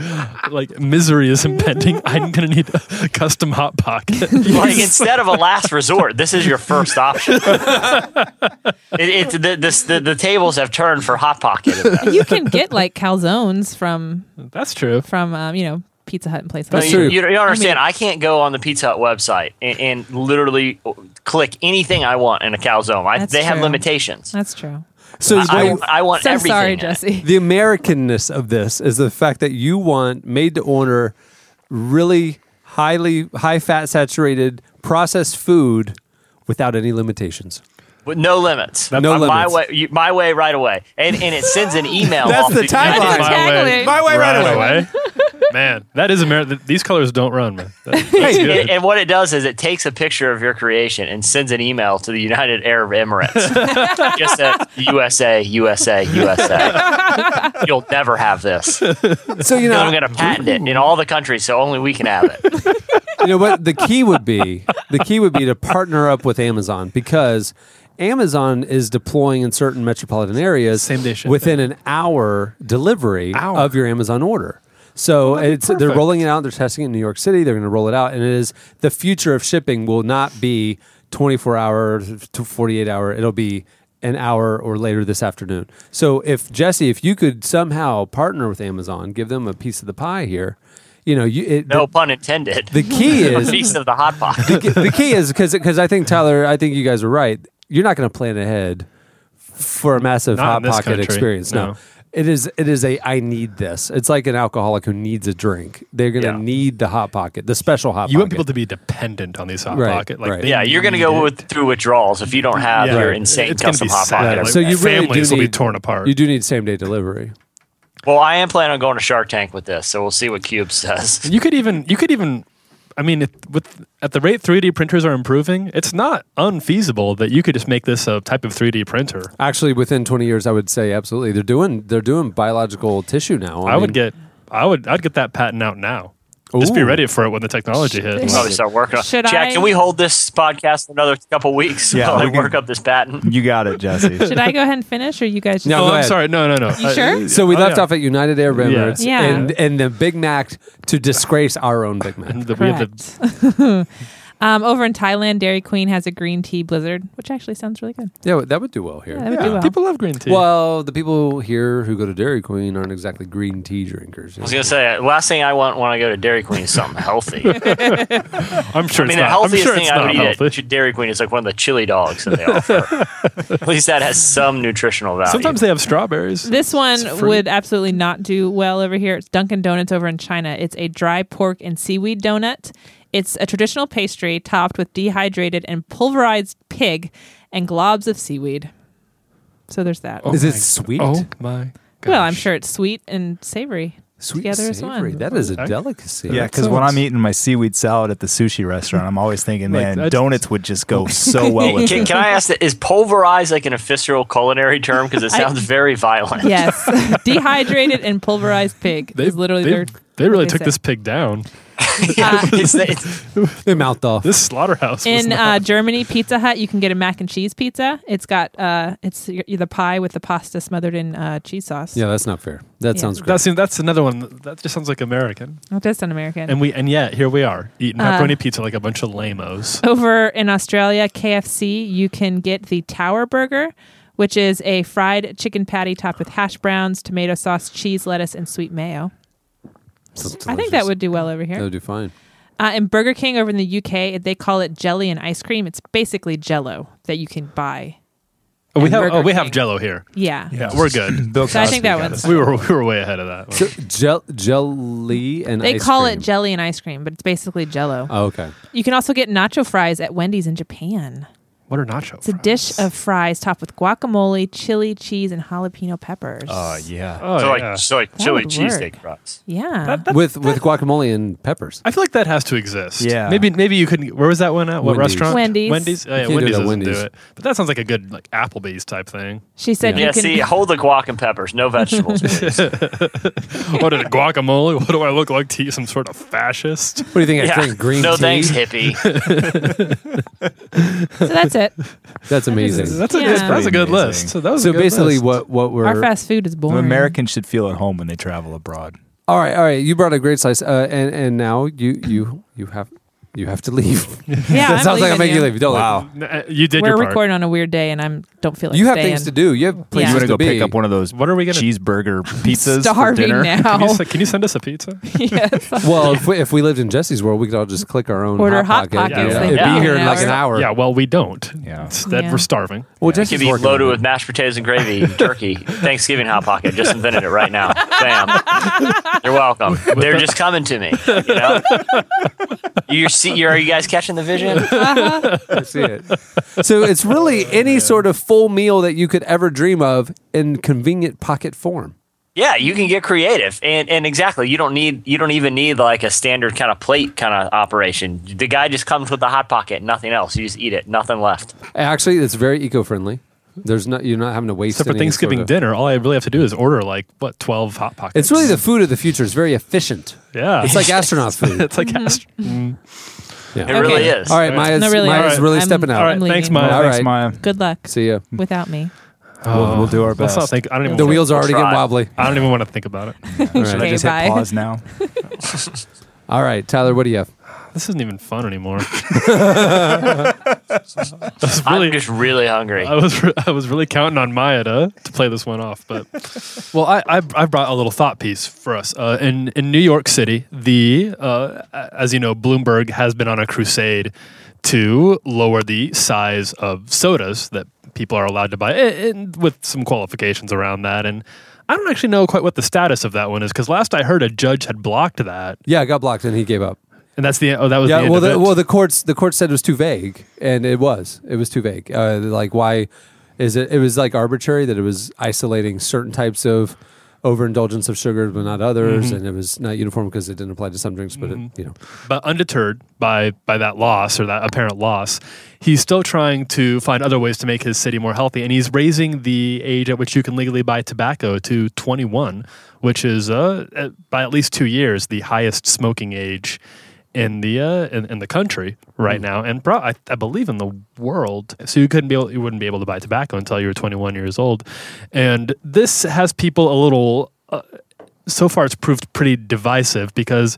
like misery is impending. I'm gonna need a custom hot pocket. <laughs> like instead of a last resort, this is your first option. <laughs> it, it, the, this, the, the tables have turned for hot pocket. you can get like calzones from That's true. from um, you know Pizza Hut and places. That's like you, true. You, don't understand. I, can't go on the Pizza Hut website and, and literally click anything I want in a calzone. I, That's they have limitations. That's true. so I, the- I want So everything. sorry, in it. Jesse. the Americanness of this is the fact that you want made to order, really highly high fat saturated processed food without any limitations. With no limits. No Uh, My limits. way, you, my way, right away, and and it sends an email. That's off the to tagline. United- My way. Exactly. My way right away. Man, <laughs> that is America. These colors don't run, man. That- that's <laughs> And, what it does is it takes a picture of your creation and sends an email to the United Arab Emirates. <laughs> Just says USA, USA, USA. You'll never have this. So you And know, I'm going to patent it in all the countries, so only we can have it. you know what the key would be the key would be to partner up with amazon because amazon is deploying in certain metropolitan areas Same day shipping. within an hour delivery Hour. of your amazon order so it's they're rolling it out they're testing it in new york city they're going to roll it out and it is the future of shipping will not be 24 hour to 48 hour it'll be an hour or later this afternoon so if jesse if you could somehow partner with amazon give them a piece of the pie here you know you it, No pun intended. the, the key <laughs> a is piece of the hot pocket. the key is because because I think Tyler, I think you guys are right. You're not going to plan ahead for a massive Not hot pocket country, experience. No. no. It is it is a I need this. It's like an alcoholic who needs a drink. They're going to Yeah. need the hot pocket, the special hot you want pocket. people to be dependent on these hot Right, pocket. Like right. they Yeah, you're going to need go it. with, through withdrawals if you don't have Yeah. your Right. insane It's gonna custom be hot sad. pocket. Like, so you really families do will be need, torn apart. You do need same day delivery. Well, I am planning on going to Shark Tank with this, so we'll see what Cube says. You could even you could even I mean, it, with at the rate 3D printers are improving, it's not unfeasible that you could just make this a type of 3D printer. Actually, within 20 years, I would say absolutely. They're doing they're doing biological tissue now. I, would mean, get I would I'd get that patent out now. Just be ready for it when the technology We'll hits. probably start working on Should Jack, I- can we hold this podcast for another couple weeks Yeah, while I we can- work up this patent? You got it, Jesse. <laughs> Should I go ahead and finish, or you guys? Just No, oh, go I'm ahead. sorry. No, no, no. You Uh, sure? So we oh, left yeah. off at United Arab Yeah. Emirates Yeah. and, and the Big Mac to disgrace our own Big Mac. The, we the, Correct. <laughs> um, over in Thailand, Dairy Queen has a green tea blizzard, which actually sounds really good. Yeah, that would do well here. Yeah, that would do well. people love green tea. Well, the people here who go to Dairy Queen aren't exactly green tea drinkers. I was going to say, last thing I want when I go to Dairy Queen is something healthy. <laughs> I'm sure I it's mean, the not. I'm healthiest sure thing it's I not would eat healthy. at Dairy Queen is like one of the chili dogs that they offer. <laughs> at least that has some nutritional value. Sometimes they have strawberries. This one fruit. would absolutely not do well over here. It's Dunkin' Donuts over in China. It's a dry pork and seaweed donut. It's a traditional pastry topped with dehydrated and pulverized pig and globs of seaweed. So there's that. Oh Is it sweet? Oh my. well, I'm sure it's sweet and savory. Sweet together and as savory. one. That is a delicacy. Yeah, because when I'm eating my seaweed salad at the sushi restaurant, I'm always thinking, Like, man, that's- donuts would just go <laughs> so well with Can, it. can I ask that? Is pulverized like an official culinary term? Because it I- sounds very violent. Yes, <laughs> dehydrated and pulverized pig They, is literally they, their. they really they took say. this pig down. <laughs> Yeah, it's, it's, <laughs> They mouthed off. This slaughterhouse. was In not- uh, Germany, Pizza Hut, you can get a mac and cheese pizza. It's got uh, it's the pie with the pasta smothered in uh, cheese sauce. yeah, that's not fair. That Yeah. sounds great. that's that's another one that just sounds like American. It does sound American. And we and yet here we are eating Uh, pepperoni pizza like a bunch of lamos. Over in Australia, KFC, you can get the Tower Burger, which is a fried chicken patty topped with hash browns, tomato sauce, cheese, lettuce, and sweet mayo. Sounds I think that would do well over here. That here. would do fine. Uh, in Burger King over in the UK, they call it jelly and ice cream. It's basically Jello that you can buy. Oh, we have Burger oh we have King. Jello here. Yeah. Yeah, we're good. <clears throat> Bill So I think that got one's us. we were we were way ahead of that. So gel, jelly and They ice call cream. it jelly and ice cream, but it's basically Jello. Oh, okay. You can also get nacho fries at Wendy's in Japan. What are nacho? It's a dish of fries topped with guacamole, chili, cheese, and jalapeno peppers. Oh yeah. Oh, so yeah. like so like That chili would cheesesteak work. fries. yeah. with with guacamole and peppers. I feel like that has to exist. Yeah. Maybe maybe you could. Where was that one at? What Wendy's. restaurant? Wendy's. Wendy's. Oh, yeah, can't do Wendy's it at doesn't Wendy's. do it. But that sounds like a good like Applebee's type thing. she said Yeah. you Yeah, can see, <laughs> hold the guac and peppers, no vegetables, <laughs> please. what is it, guacamole? What do I look like to you? Some sort of fascist? What do you think? I yeah. drink green no tea. thanks, hippie. <laughs> So that's it. <laughs> That's amazing. <laughs> That's a Yeah. good. That's a good Amazing. list. So that was so a good basically, list. what what we're Our fast food is boring. Americans should feel at home when they travel abroad. all right, all right. You brought a great slice, uh, and and now you you you have you have to leave. <laughs> <laughs> Yeah, that I'm sounds like I'm leaving making you you. leave. Don't Wow. N- uh, you did We're your part. recording on a weird day, and I'm don't feel like You have staying. things to do. You have places Yeah. You want to to go be. pick up one of those What are we gonna? cheeseburger <laughs> pizzas for Starving dinner? now. Can you, s- can you send us a pizza? yes. Well, if we, if we lived in Jesse's world, we could all just click our own Order hot Hot pocket. Pockets, Yeah. they It'd do be here in in an like an hour. hour. Yeah. Well, we don't. Yeah. Instead, Yeah. we're starving. Well, It Jesse's could be working loaded on it. with mashed potatoes and gravy, and turkey. Thanksgiving hot pocket. Just invented it right now. Bam. You're welcome. They're just coming to me. You know. You see? You're, you guys catching the vision? <laughs> Uh-huh. I see it. So it's really oh, any sort of full meal that you could ever dream of in convenient pocket form. Yeah, you can get creative, and and exactly, you don't need you don't even need like a standard kind of plate kind of operation. The guy just comes with the hot pocket, nothing else. You just eat it, nothing left. Actually, it's very eco-friendly. There's not you're not having to waste. Except for Thanksgiving sort of- dinner, all I really have to do is order like what twelve hot pockets. It's really the food of the future. It's very efficient. yeah. It's like astronaut food. <laughs> it's like mm-hmm. ast- mm. Yeah. It really is. All right, Maya's, No, really. Maya's All right. really I'm- stepping out. All right, thanks, leaving. Maya. All Thanks. Maya. Good luck See you. without me. We'll, we'll do our Let's best. not think. I don't even. The wanna- wheels are already try. getting wobbly. I don't even want to think about it. <laughs> All Should I just bye. hit pause now? <laughs> All right, Tyler, what do you have? This isn't even fun anymore. I was really, I'm just really hungry. I was, re- I was really counting on Maya to, to play this one off, but <laughs> well, I, I, I brought a little thought piece for us. Uh, in in New York City, the uh, as you know, Bloomberg has been on a crusade to lower the size of sodas that people are allowed to buy, and, and with some qualifications around that. And I don't actually know quite what the status of that one is because last I heard, a judge had blocked that, Yeah, it got blocked and he gave up. And that's the oh that was the Yeah, end well, the, well, the courts the court said it was too vague, and it was. It was too vague. Uh, like, why is it? It was like arbitrary that it was isolating certain types of overindulgence of sugar, but not others, Mm-hmm. and it was not uniform because it didn't apply to some drinks. But it, you know, but undeterred by by that loss or that apparent loss, he's still trying to find other ways to make his city more healthy, and he's raising the age at which you can legally buy tobacco to 21, which is uh, by at least two years the highest smoking age in the uh, in, in the country right now, and pro- I, I believe in the world. So you couldn't be able, you wouldn't be able to buy tobacco until you were 21 years old, and this has people a little. Uh, so far, it's proved pretty divisive because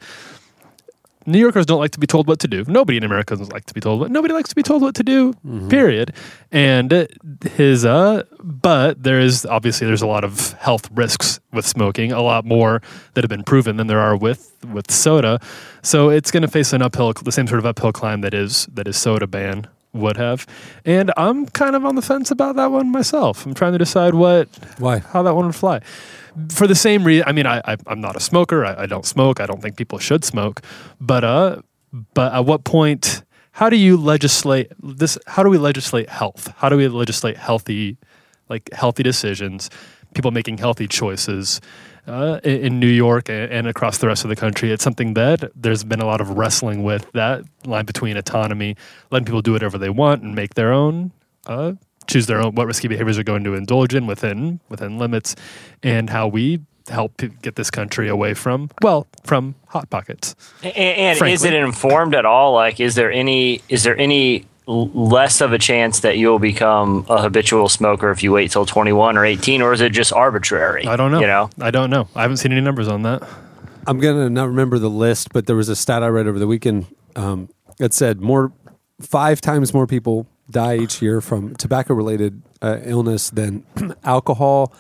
New Yorkers don't like to be told what to do. Nobody in America doesn't like to be told what. Nobody likes to be told what to do. Period. And uh, his uh, but there is obviously there's a lot of health risks with smoking. A lot more that have been proven than there are with with soda. So it's going to face an uphill, the same sort of uphill climb that is that is soda ban would have. And I'm kind of on the fence about that one myself. I'm trying to decide what why? how that one would fly. For the same reason, I mean, I, I I'm not a smoker. I, I don't smoke. I don't think people should smoke. But uh, but at what point? How do you legislate this? How do we legislate health? How do we legislate healthy, like healthy decisions? People making healthy choices. Uh, in, New York and, and across the rest of the country, it's something that there's been a lot of wrestling with that line between autonomy, letting people do whatever they want and make their own uh, choose their own what risky behaviors they're going to indulge in within within limits, and how we help get this country away from well from hot pockets. And, and is it informed at all? Like, is there any is there any less of a chance that you'll become a habitual smoker if you wait till 21 or 18, or is it just arbitrary? I don't know. You know, I don't know. I haven't seen any numbers on that. I'm gonna not remember the list, but there was a stat I read over the weekend um, that said more five times more people die each year from tobacco related uh, illness than <clears throat> alcohol.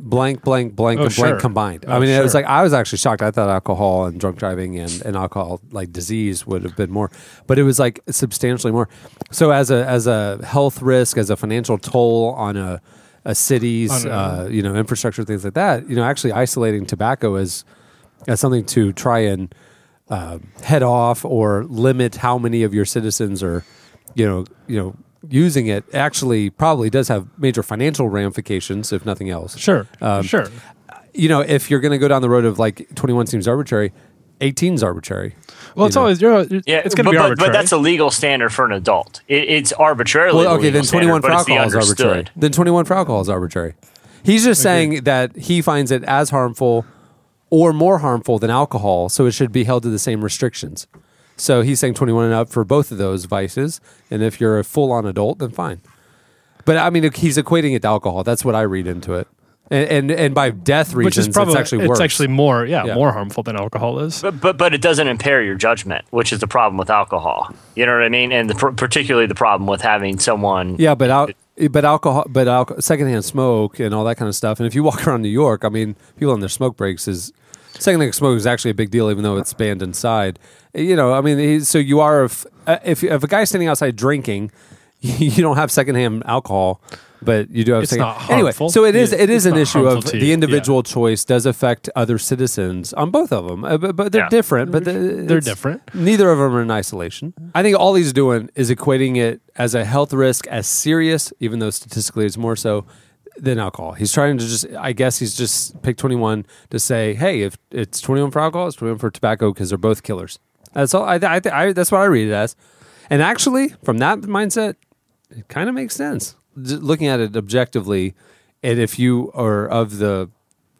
Blank, blank, blank, Oh, and blank sure. combined. I Oh, mean, it was like I was actually shocked. I thought alcohol and drunk driving and, and alcohol like disease would have been more, but it was like substantially more. So as a as a health risk, as a financial toll on a a city's On uh, you know infrastructure, things like that. You know, actually isolating tobacco as as something to try and uh, head off or limit how many of your citizens are, you know, you know, using it actually probably does have major financial ramifications, if nothing else. Sure. Um, sure. You know, if you're going to go down the road of like 21 seems arbitrary, 18's arbitrary. Well, it's know. always you're, Yeah, it's going to be but- arbitrary. But that's a legal standard for an adult. It, it's arbitrarily. Well, okay, legal then 21 standard, for but it's the alcohol is arbitrary. Then 21 for alcohol is arbitrary. He's just saying that he finds it as harmful or more harmful than alcohol, so it should be held to the same restrictions. So he's saying 21 and up for both of those vices, and if you're a full on adult, then fine. But I mean, he's equating it to alcohol. That's what I read into it. And and, and by death which reasons, is probably it's actually worse. it's actually more yeah, Yeah. more harmful than alcohol is. But, but but it doesn't impair your judgment, which is the problem with alcohol. You know what I mean? And the, particularly the problem with having someone. Yeah, but al- but alcohol, but alcohol, secondhand smoke and all that kind of stuff. And if you walk <laughs> around New York, I mean, people on their smoke breaks is secondhand smoke is actually a big deal, even though it's banned inside. You know, I mean, he- so you are if uh, if if a guy's standing outside drinking, <laughs> you don't have secondhand alcohol. But you do have It's second- anyway. So it is it is it's an issue of the individual choice does affect other citizens on both of them, Uh, but, but they're Yeah. different. But the- They're different. Neither of them are in isolation. I think all he's doing is equating it as a health risk as serious, even though statistically it's more so than alcohol. He's trying to just, I guess he's just picked 21 to say, hey, if it's 21 for alcohol, it's 21 for tobacco because they're both killers. That's all. I, I, I, that's what I read it as. And actually, from that mindset, it kind of makes sense. J- Looking at it objectively, and if you are of the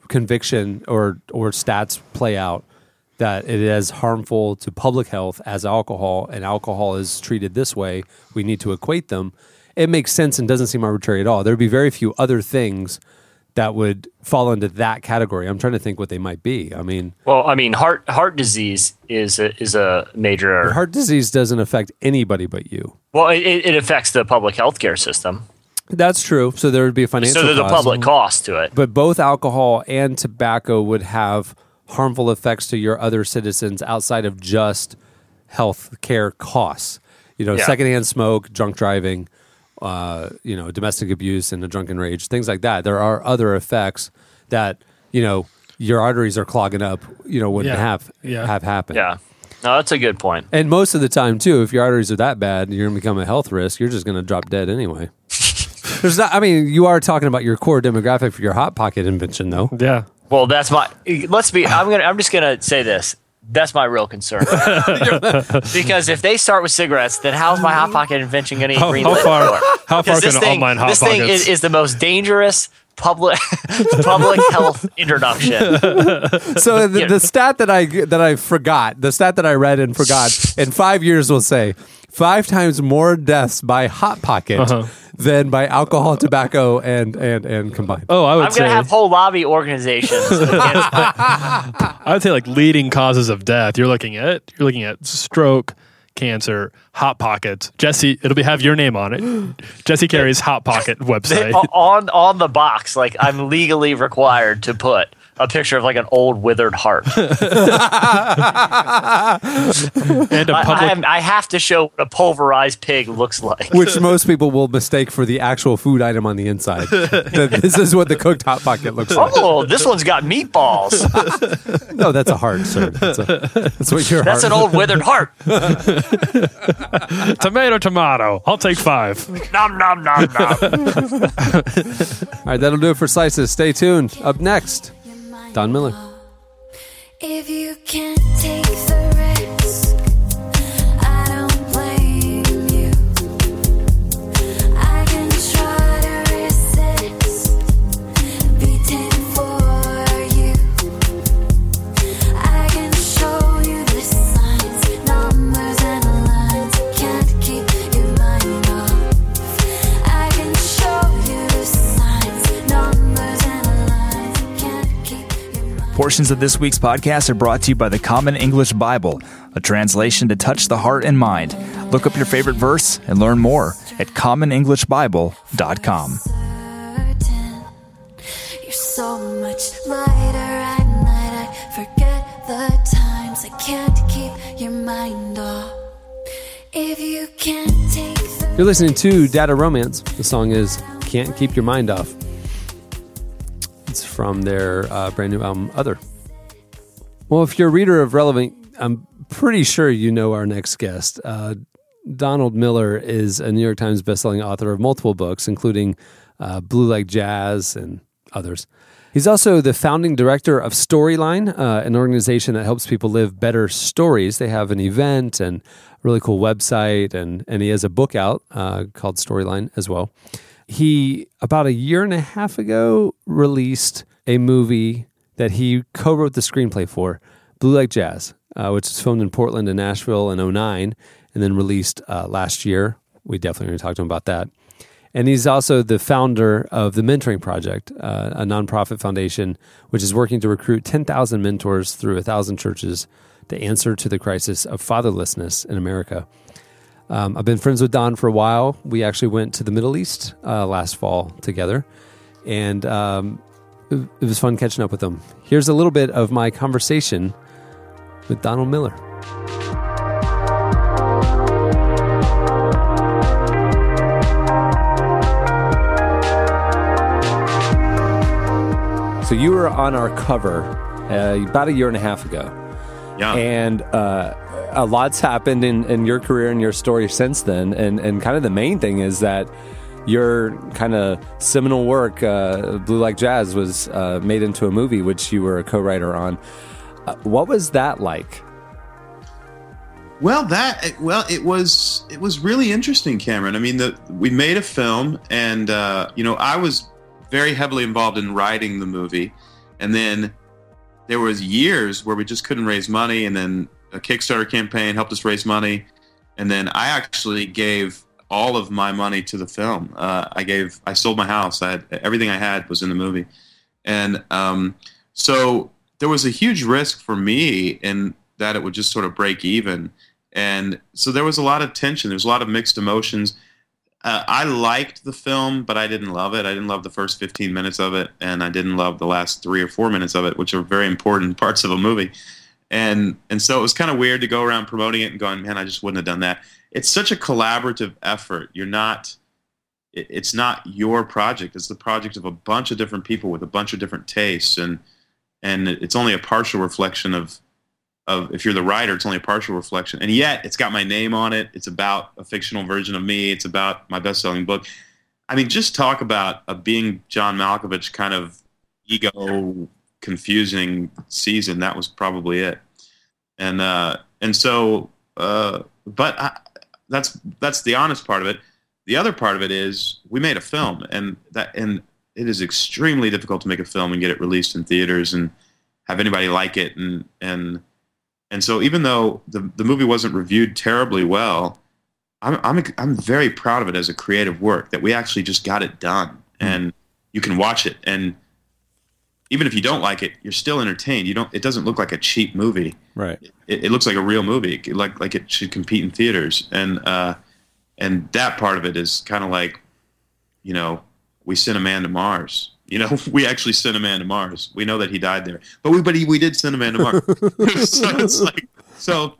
conviction or or stats play out that it is harmful to public health as alcohol and alcohol is treated this way, we need to equate them. It makes sense and doesn't seem arbitrary at all. There'd be very few other things that would fall into that category. I'm trying to think what they might be. I mean, Well, I mean, heart heart disease is a, is a major. heart disease doesn't affect anybody but you. well, it, it affects the public health care system. That's true. So there would be a financial So there's a public cost to it. but both alcohol and tobacco would have harmful effects to your other citizens outside of just health care costs. You know, Yeah. secondhand smoke, drunk driving, uh, you know, domestic abuse and a drunken rage, things like that. There are other effects that, you know, your arteries are clogging up, you know, wouldn't Yeah. have Yeah. have happened. Yeah. No, that's a good point. And most of the time too, if your arteries are that bad and you're gonna become a health risk, you're just gonna drop dead anyway. <laughs> There's not I mean, you are talking about your core demographic for your hot pocket invention though. Yeah. Well, that's my. Let's be. I'm gonna. I'm just gonna say this. That's my real concern. <laughs> because if they start with cigarettes, then how's my hot pocket invention going to get How, greenlit? how far? How <laughs> far Because can this thing, online hot this thing is, is the most dangerous public <laughs> public health introduction. So the, the stat that I that I forgot, the stat that I read and forgot, in five years will say five times more deaths by hot pocket Uh-huh. than by alcohol, tobacco, and and and combined. oh, I would I'm say going to have whole lobby organizations. <laughs> I would say like leading causes of death. You're looking at you're looking at stroke, cancer, hot pockets. Jesse, it'll be have your name on it. Jesse Carey's hot pocket <laughs> website. on on the box. Like I'm legally required to put a picture of like an old withered heart. <laughs> and a I, I, public am, I have to show what a pulverized pig looks like. Which most people will mistake for the actual food item on the inside. <laughs> That this is what the cooked hot pocket looks like. Oh, this one's got meatballs. <laughs> No, that's a heart, sir. That's, a, that's what your That's an old withered heart. tomato tomato. I'll take five. Nom nom nom nom. All right, that'll do it for slices. Stay tuned. Up next, Don Miller. Portions of this week's podcast are brought to you by the Common English Bible, a translation to touch the heart and mind. Look up your favorite verse and learn more at commonenglishbible.com. certain You're so much lighter at night. I forget the times. I can't keep your mind off. If you can't take You're listening to Data Romance. The song is Can't Keep Your Mind Off. From their uh, brand new album, Other. Well, if you're a reader of Relevant, I'm pretty sure you know our next guest. Uh, Donald Miller is a New York Times bestselling author of multiple books, including uh, Blue Like Jazz and others. He's also the founding director of Storyline, uh, an organization that helps people live better stories. They have an event and a really cool website, and, and he has a book out uh, called Storyline as well. He, about a year and a half ago, released a movie that he co wrote the screenplay for, Blue Like Jazz, uh, which was filmed in Portland and Nashville in 09 and then released uh, last year. We definitely going to talk to him about that. And he's also the founder of the Mentoring Project, uh, a nonprofit foundation which is working to recruit 10,000 mentors through 1,000 churches to answer to the crisis of fatherlessness in America. Um, I've been friends with Don for a while. We actually went to the Middle East uh, last fall together, and um, it, it was fun catching up with him. Here's a little bit of my conversation with Donald Miller. So you were on our cover uh, about a year and a half ago, Yeah. and uh, a lot's happened in, in your career and your story since then. And and kind of the main thing is that your kind of seminal work, uh, Blue Like Jazz, was uh, made into a movie, which you were a co-writer on. Uh, what was that like? Well, that well, it was it was really interesting, Cameron. I mean, the we made a film, and uh, you know, I was very heavily involved in writing the movie, and then there was years where we just couldn't raise money, and then a Kickstarter campaign helped us raise money, and then I actually gave all of my money to the film. Uh, I gave I sold my house. I had everything I had was in the movie, and um, so there was a huge risk for me in that it would just sort of break even and so there was a lot of tension. There was a lot of mixed emotions. Uh, I liked the film, but I didn't love it. I didn't love the first 15 minutes of it, and I didn't love the last three or four minutes of it, which are very important <laughs> parts of a movie. And and so it was kind of weird to go around promoting it and going, man, I just wouldn't have done that. It's such a collaborative effort. You're not. it- It's not your project. It's the project of a bunch of different people with a bunch of different tastes, and and it's only a partial reflection of of if you're the writer, it's only a partial reflection. And yet it's got my name on it. It's about a fictional version of me. It's about my best-selling book. I mean, just talk about a being John Malkovich kind of ego confusing season. That was probably it. And uh, and so, uh, but I, that's that's the honest part of it. The other part of it is we made a film, and that and it is extremely difficult to make a film and get it released in theaters and have anybody like it and and and so even though the the movie wasn't reviewed terribly well, I'm I'm I'm very proud of it as a creative work that we actually just got it done and you can watch it and even if you don't like it, you're still entertained. You don't. It doesn't look like a cheap movie. Right. It, it looks like a real movie, like like it should compete in theaters. And uh, and that part of it is kind of like, you know, we sent a man to Mars. You know, <laughs> we actually sent a man to Mars. We know that he died there, but we but he, we did send a man to Mars. <laughs> <laughs> so it's like so.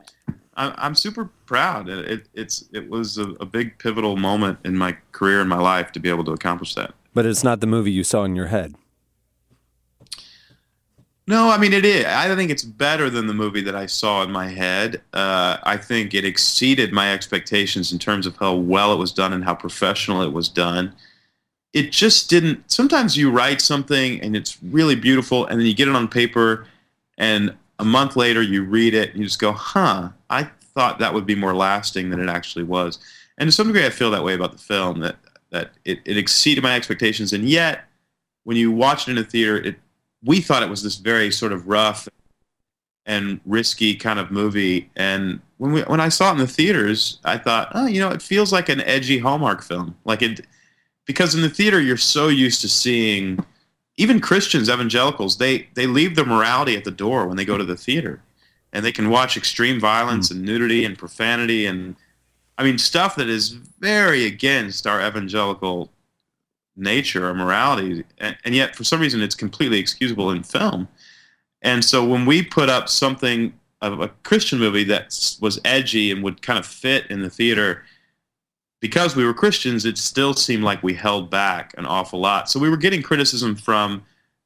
I'm, I'm super proud. It, it it's it was a, a big pivotal moment in my career and my life to be able to accomplish that. But it's not the movie you saw in your head. No, I mean it is. I think it's better than the movie that I saw in my head. Uh, I think it exceeded my expectations in terms of how well it was done and how professional it was done. It just didn't. Sometimes you write something and it's really beautiful, and then you get it on paper, and a month later you read it and you just go, "Huh, I thought that would be more lasting than it actually was." And to some degree, I feel that way about the film that that it, it exceeded my expectations, and yet when you watch it in a theater, it we thought it was this very sort of rough and risky kind of movie. And when we when I saw it in the theaters, I thought, oh, you know, it feels like an edgy Hallmark film. Like it because in the theater you're so used to seeing even Christians, evangelicals, they they leave their morality at the door when they go to the theater. And they can watch extreme violence hmm. and nudity and profanity and I mean stuff that is very against our evangelical nature or morality, and, and yet for some reason it's completely excusable in film. And so when we put up something of a Christian movie that was edgy and would kind of fit in the theater, because we were Christians, it still seemed like we held back an awful lot. So we were getting criticism from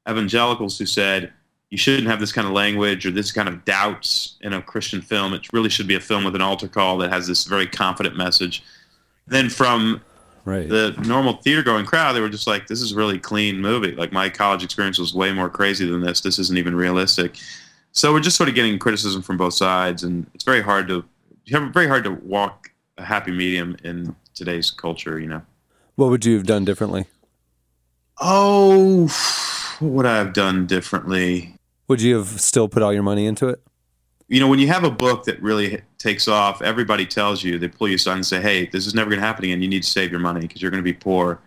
evangelicals who said, you shouldn't have this kind of language or this kind of doubts in a Christian film. It really should be a film with an altar call that has this very confident message. Then from Right. the normal theater going crowd, they were just like, "This is a really clean movie." Like my college experience was way more crazy than this. This isn't even realistic. So we're just sort of getting criticism from both sides, and it's very hard to have very hard to walk a happy medium in today's culture. You know. what would you have done differently? Oh, what would I have done differently? Would you have still put all your money into it? You know, when you have a book that really takes off, everybody tells you, they pull you aside and say, hey, this is never going to happen again. You need to save your money because you're going to be poor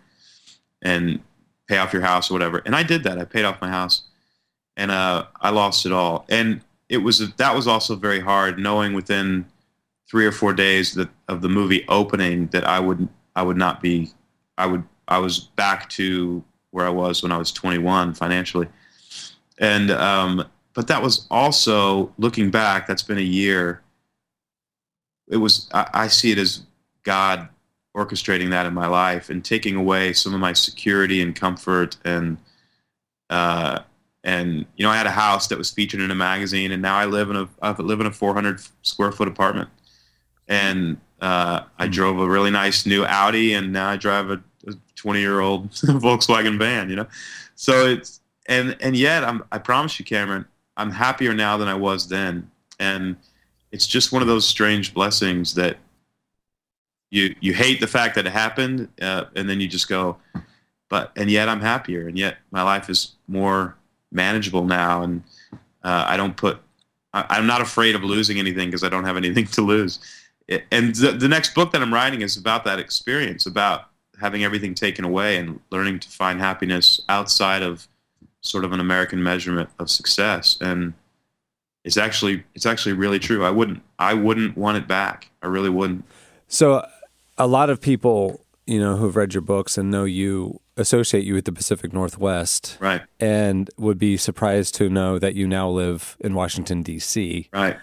and pay off your house or whatever. And I did that. I paid off my house and uh, I lost it all. And it was that was also very hard knowing within three or four days that of the movie opening that I would I would not be I would I was back to where I was when I was 21 financially. And um, but that was also looking back that's been a year. It was I, I see it as god orchestrating that in my life and taking away some of my security and comfort and uh and you know i had a house that was featured in a magazine and now i live in a i live in a 400 square foot apartment. And uh, i drove a really nice new audi and now i drive a 20 year old <laughs> volkswagen van you know? So it's and and yet i'm i promise you cameron I'm happier now than I was then, and it's just one of those strange blessings that you you hate the fact that it happened, uh, and then you just go, but and yet I'm happier, and yet my life is more manageable now, and uh, I don't put I, I'm not afraid of losing anything because I don't have anything <laughs> to lose. And the, the next book that I'm writing is about that experience, about having everything taken away and learning to find happiness outside of sort of an American measurement of success. And it's actually it's actually really true. I wouldn't I wouldn't want it back. I really wouldn't. So, a lot of people, you know, who've read your books and know you associate you with the Pacific Northwest, Right. and would be surprised to know that you now live in Washington D.C. Right.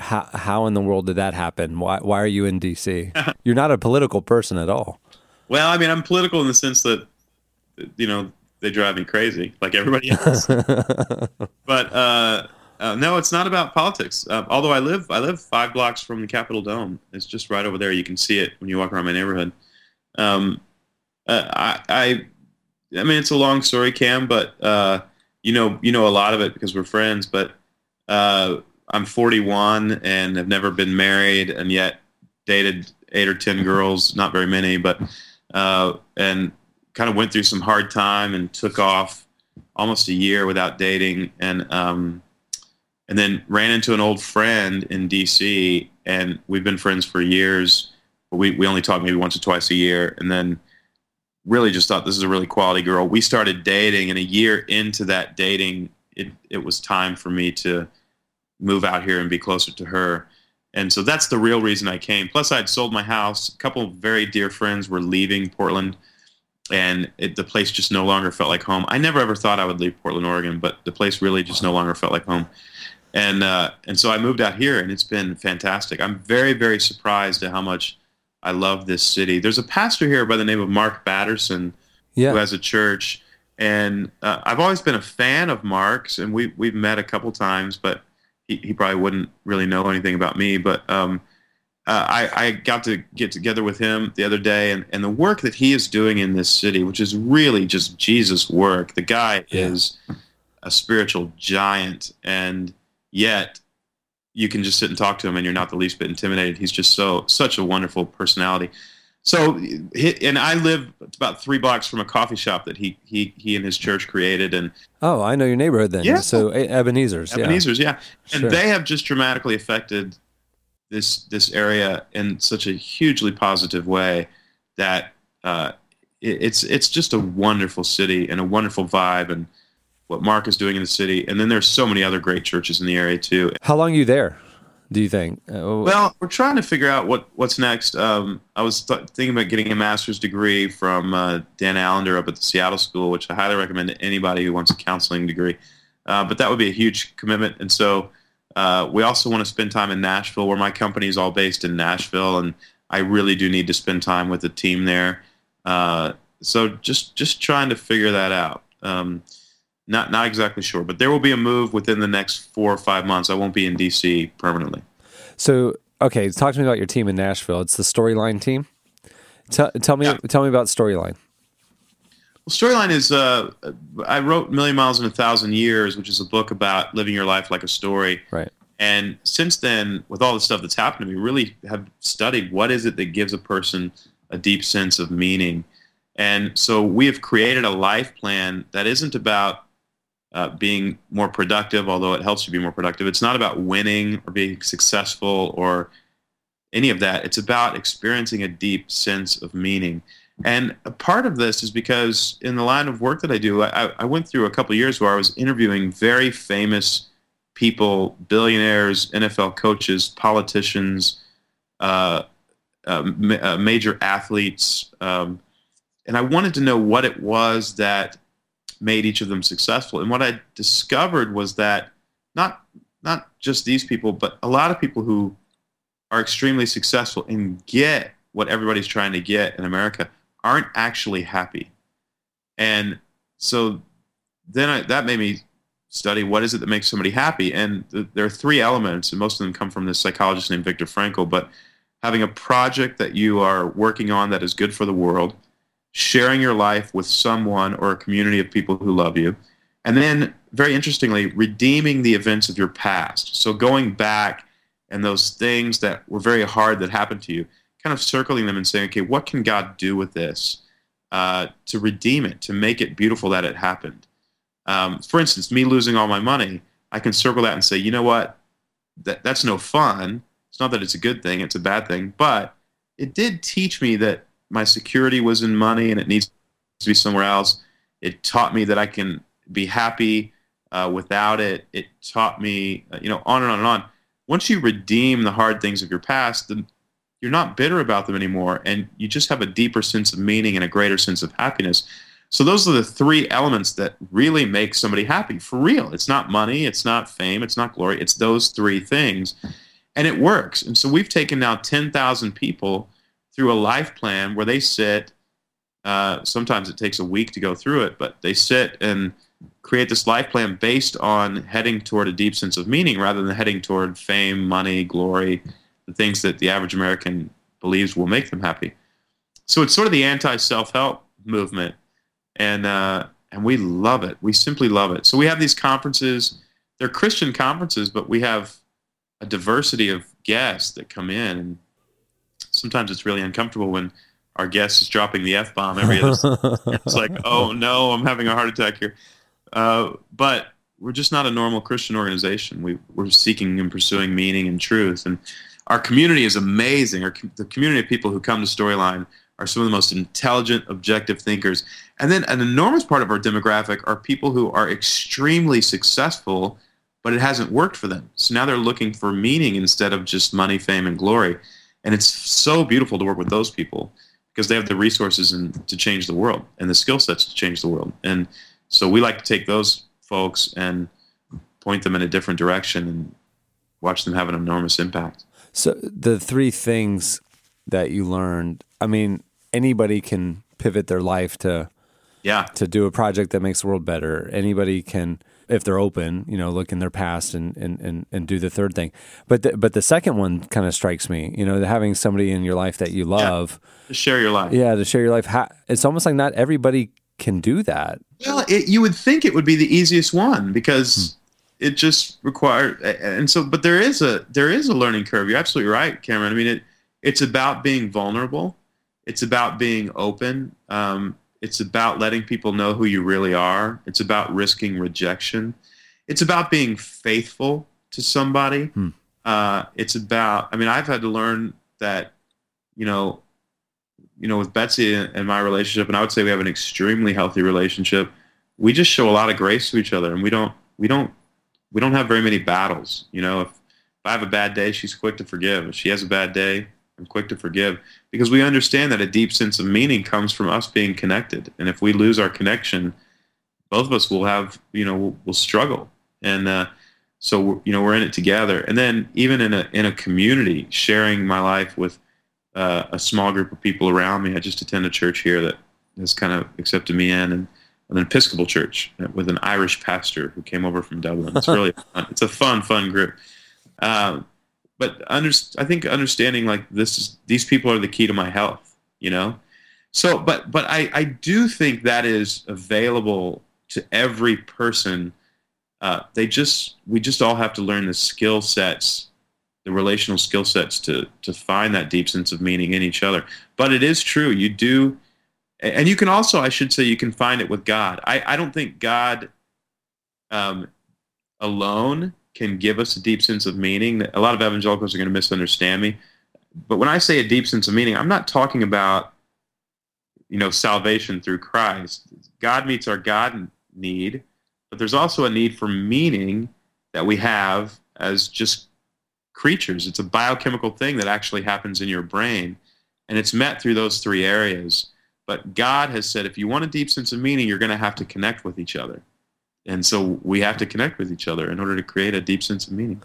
How how in the world did that happen? Why why are you in D.C.? <laughs> You're not a political person at all. Well, I mean, I'm political in the sense that you know they drive me crazy, like everybody <laughs> else. but uh, uh, no, it's not about politics. Uh, although I live, I live five blocks from the Capitol Dome. It's just right over there. You can see it when you walk around my neighborhood. Um, uh, I, I, I mean, it's a long story, Cam, but uh, you know, you know a lot of it because we're friends. But uh, I'm 41 and have never been married, and yet dated eight or ten girls. Not very many, but uh, and kind of went through some hard time and took off almost a year without dating and um, and then ran into an old friend in DC and we've been friends for years. But we, we only talk maybe once or twice a year and then really just thought this is a really quality girl. We started dating and a year into that dating it, it was time for me to move out here and be closer to her. And so that's the real reason I came. Plus I'd sold my house. A couple very dear friends were leaving Portland and it, the place just no longer felt like home. I never ever thought I would leave Portland, Oregon, but the place really just no longer felt like home. And uh, and so I moved out here, and it's been fantastic. I'm very very surprised at how much I love this city. There's a pastor here by the name of Mark Batterson Yeah. who has a church, and uh, I've always been a fan of Mark's, and we we've met a couple times, but he, he probably wouldn't really know anything about me, but. Um, uh, I, I got to get together with him the other day, and, and the work that he is doing in this city, which is really just Jesus' work. The guy Yeah. is a spiritual giant, and yet you can just sit and talk to him, and you're not the least bit intimidated. He's just so such a wonderful personality. So, and I live about three blocks from a coffee shop that he he he and his church created, and Oh, I know your neighborhood then. Yeah. So E- Ebenezer's. yeah. Ebenezer's, yeah. And Sure. they have just dramatically affected this this area in such a hugely positive way that uh, it, it's it's just a wonderful city and a wonderful vibe and what Mark is doing in the city. And then there's so many other great churches in the area too. How long are you there? Do you think? Uh, Well, we're trying to figure out what what's next. Um, I was th- thinking about getting a master's degree from uh, Dan Allender up at the Seattle School, which I highly recommend to anybody who wants a counseling degree. Uh, but that would be a huge commitment, and so uh, we also want to spend time in Nashville, where my company is all based in Nashville, and I really do need to spend time with the team there. Uh, so just just trying to figure that out. Um, Not not exactly sure, but there will be a move within the next four or five months. I won't be in DC permanently. So, okay, talk to me about your team in Nashville. It's the Storyline team. Tell, tell me, Yeah. tell me about Storyline. Well, storyline is uh, I wrote Million Miles in a Thousand Years, which is a book about living your life like a story. Right. And since then, with all the stuff that's happened to me, really have studied what is it that gives a person a deep sense of meaning. And so we have created a life plan that isn't about uh, being more productive, although it helps you be more productive. It's not about winning or being successful or any of that. It's about experiencing a deep sense of meaning. And a part of this is because in the line of work that I do, I, I went through a couple years where I was interviewing very famous people, billionaires, NFL coaches, politicians, uh, uh, ma- uh, major athletes, um, and I wanted to know what it was that made each of them successful. And what I discovered was that not not just these people, but a lot of people who are extremely successful and get what everybody's trying to get in America aren't actually happy. And so then I, that made me study what is it that makes somebody happy. And th- there are three elements, and most of them come from this psychologist named Viktor Frankl. But having a project that you are working on that is good for the world, sharing your life with someone or a community of people who love you, and then very interestingly, redeeming the events of your past. So going back and those things that were very hard that happened to you, kind of circling them and saying, okay, what can God do with this uh, to redeem it, to make it beautiful that it happened? Um, for instance, me losing all my money, I can circle that and say, you know what? That, that's no fun. It's not that it's a good thing, it's a bad thing, but it did teach me that my security was in money and it needs to be somewhere else. It taught me that I can be happy uh, without it. It taught me, uh, you know, on and on and on. Once you redeem the hard things of your past, then you're not bitter about them anymore, and you just have a deeper sense of meaning and a greater sense of happiness. So those are the three elements that really make somebody happy for real. It's not money, it's not fame, it's not glory. It's those three things, and it works. And so we've taken now ten thousand people through a life plan where they sit. Uh, sometimes it takes a week to go through it, but they sit and create this life plan based on heading toward a deep sense of meaning rather than heading toward fame, money, glory, the things that the average American believes will make them happy. So it's sort of the anti-self-help movement, and uh, and we love it. We simply love it. So we have these conferences. They're Christian conferences, but we have a diversity of guests that come in, and sometimes it's really uncomfortable when our guest is dropping the f bomb every other. <laughs> it's like, oh no, I'm having a heart attack here. Uh, but we're just not a normal Christian organization. We, we're seeking and pursuing meaning and truth. And our community is amazing. Our, the community of people who come to Storyline are some of the most intelligent, objective thinkers. And then an enormous part of our demographic are people who are extremely successful, but it hasn't worked for them. So now they're looking for meaning instead of just money, fame, and glory. And it's so beautiful to work with those people because they have the resources and to change the world and the skill sets to change the world. And so we like to take those folks and point them in a different direction and watch them have an enormous impact. So the three things that you learned, I mean, anybody can pivot their life to Yeah. to do a project that makes the world better. Anybody can, if they're open, you know, look in their past and and and, and do the third thing. But the, but the second one kind of strikes me. You know, having somebody in your life that you love, to share your life. yeah, to share your life. It's almost like not everybody can do that. Well, it, you would think it would be the easiest one because hmm. It just required, and so, but there is a there is a learning curve. You're absolutely right, Cameron. I mean, it it's about being vulnerable. It's about being open. Um, it's about letting people know who you really are. It's about risking rejection. It's about being faithful to somebody. Hmm. Uh, it's about. I mean, I've had to learn that, you know, you know, with Betsy and my relationship, and I would say we have an extremely healthy relationship. We just show a lot of grace to each other, and we don't, we don't, we don't have very many battles. You know, if, if I have a bad day, she's quick to forgive. If she has a bad day, I'm quick to forgive because we understand that a deep sense of meaning comes from us being connected, and if we lose our connection, both of us will have, you know, we'll, we'll struggle, and uh, so you know, we're in it together. And then even in a in a community, sharing my life with uh, a small group of people around me. I just attend a church here that has kind of accepted me in, and an Episcopal church with an Irish pastor who came over from Dublin. It's really <laughs> fun. it's a fun, fun group. Um, but under, I think understanding like this is these people are the key to my health. You know, so but but I I do think that is available to every person. Uh, they just we just all have to learn the skill sets, the relational skill sets to to find that deep sense of meaning in each other. But it is true you do, and you can also I should say you can find it with God. I I don't think God. Um, alone can give us a deep sense of meaning. A lot of evangelicals are going to misunderstand me, but when I say a deep sense of meaning, I'm not talking about you know salvation through Christ. God meets our God need, but there's also a need for meaning that we have as just creatures. It's a biochemical thing that actually happens in your brain, and it's met through those three areas. But God has said if you want a deep sense of meaning, you're going to have to connect with each other. And so we have to connect with each other in order to create a deep sense of meaning.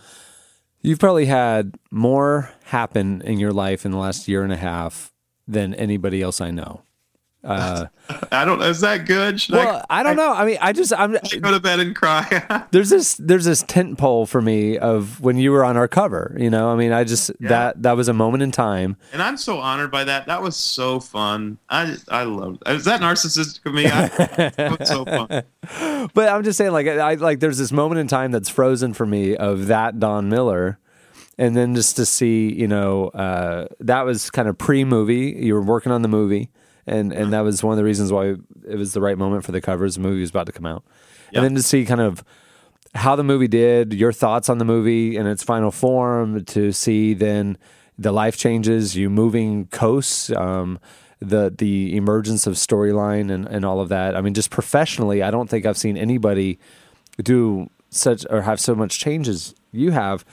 You've probably had more happen in your life in the last year and a half than anybody else I know. Uh, <laughs> I don't. Is that good? Should well, I, don't know. I mean, I just I'm I go to bed and cry? <laughs> there's this there's this tent pole for me of when you were on our cover. You know, I mean, I just that that was a moment in time. and I'm so honored by that. That was so fun. I I love. Is that narcissistic of me? I, so fun. <laughs> But I'm just saying, like, I like there's this moment in time that's frozen for me of that Don Miller, and then just to see, you know, uh, that was kind of pre-movie. You were working on the movie, and and that was one of the reasons why it was the right moment for the covers. The movie was about to come out, Yeah. and then to see kind of how the movie did, your thoughts on the movie in its final form, to see then the life changes, you moving coasts, um, the the emergence of storyline and, and all of that. I mean, just professionally, I don't think I've seen anybody do such or have so much changes you have.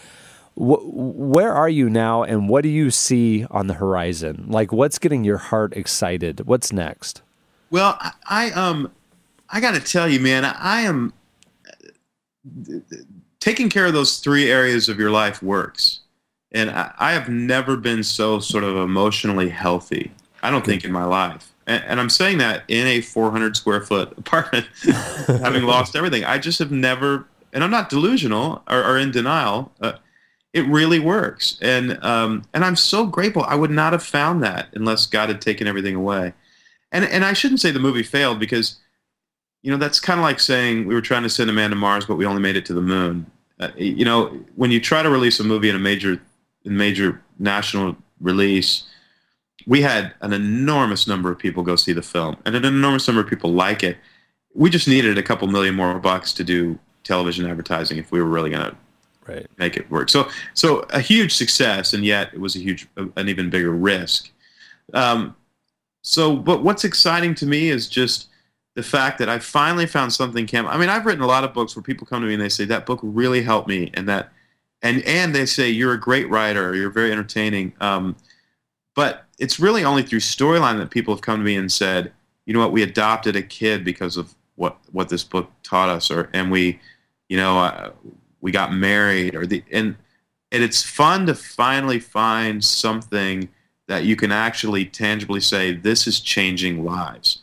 Wh- where are you now, and what do you see on the horizon? Like, what's getting your heart excited? What's next? Well, I, I um, I got to tell you, man, I am taking care of those three areas of your life works, and I, I have never been so sort of emotionally healthy. I don't think in my life, and, and I'm saying that in a 400 square foot <laughs> apartment, having <laughs> lost everything. I just have never, and I'm not delusional or, or in denial. Uh, it really works, and um, and I'm so grateful. I would not have found that unless God had taken everything away. And and I shouldn't say the movie failed because, you know, that's kind of like saying we were trying to send a man to Mars, but we only made it to the moon. Uh, you know, when you try to release a movie in a major, in major national release, we had an enormous number of people go see the film, and an enormous number of people like it. We just needed a couple million more bucks to do television advertising if we were really going to Right. make it work. So, so a huge success, and yet it was a huge, an even bigger risk. Um, so, but what's exciting to me is just the fact that I finally found something. Cam, I mean, I've written a lot of books where people come to me and they say that book really helped me, and that, and and they say you're a great writer, you're very entertaining. Um, but it's really only through storyline that people have come to me and said, you know what, we adopted a kid because of what what this book taught us, or and we, you know, uh, we got married, or the and and it's fun to finally find something that you can actually tangibly say this is changing lives.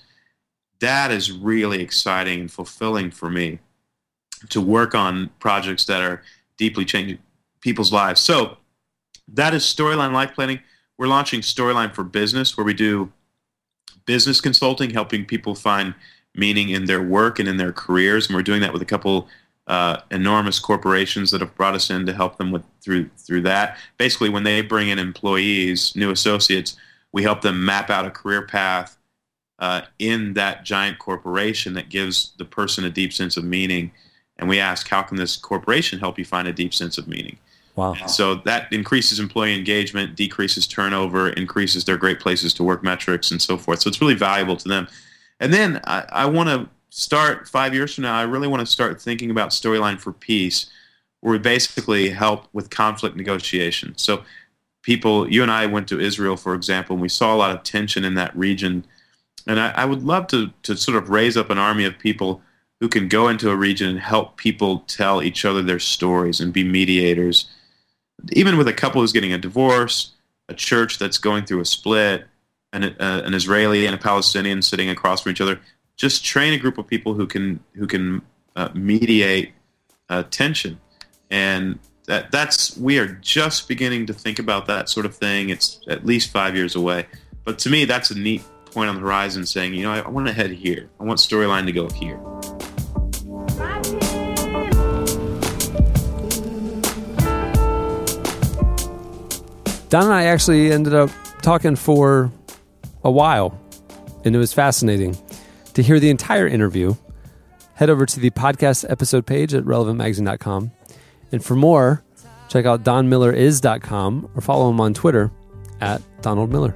That is really exciting and fulfilling for me to work on projects that are deeply changing people's lives. So that is storyline life planning. We're launching storyline for business where we do business consulting, helping people find meaning in their work and in their careers. And we're doing that with a couple uh, enormous corporations that have brought us in to help them with through through that. Basically, when they bring in employees, new associates, we help them map out a career path uh, in that giant corporation that gives the person a deep sense of meaning. And we ask, how can this corporation help you find a deep sense of meaning? Wow. And so that increases employee engagement, decreases turnover, increases their great places to work metrics, and so forth. So it's really valuable to them. And then I, I want to start five years from now. I really want to start thinking about storyline for peace, where we basically help with conflict negotiation. So people, you and I went to Israel, for example, and we saw a lot of tension in that region. And I, I would love to to sort of raise up an army of people who can go into a region and help people tell each other their stories and be mediators even with a couple who's getting a divorce, a church that's going through a split, an, uh, an Israeli and a Palestinian sitting across from each other, just train a group of people who can who can uh, mediate uh, tension, and that that's we are just beginning to think about that sort of thing. It's at least five years away, but to me, that's a neat point on the horizon. Saying, you know, I, I want to head here. I want storyline to go here. Don and I actually ended up talking for a while, and it was fascinating. To hear the entire interview, head over to the podcast episode page at relevantmagazine.com. And for more, check out donmilleris.com or follow him on Twitter at Donald Miller.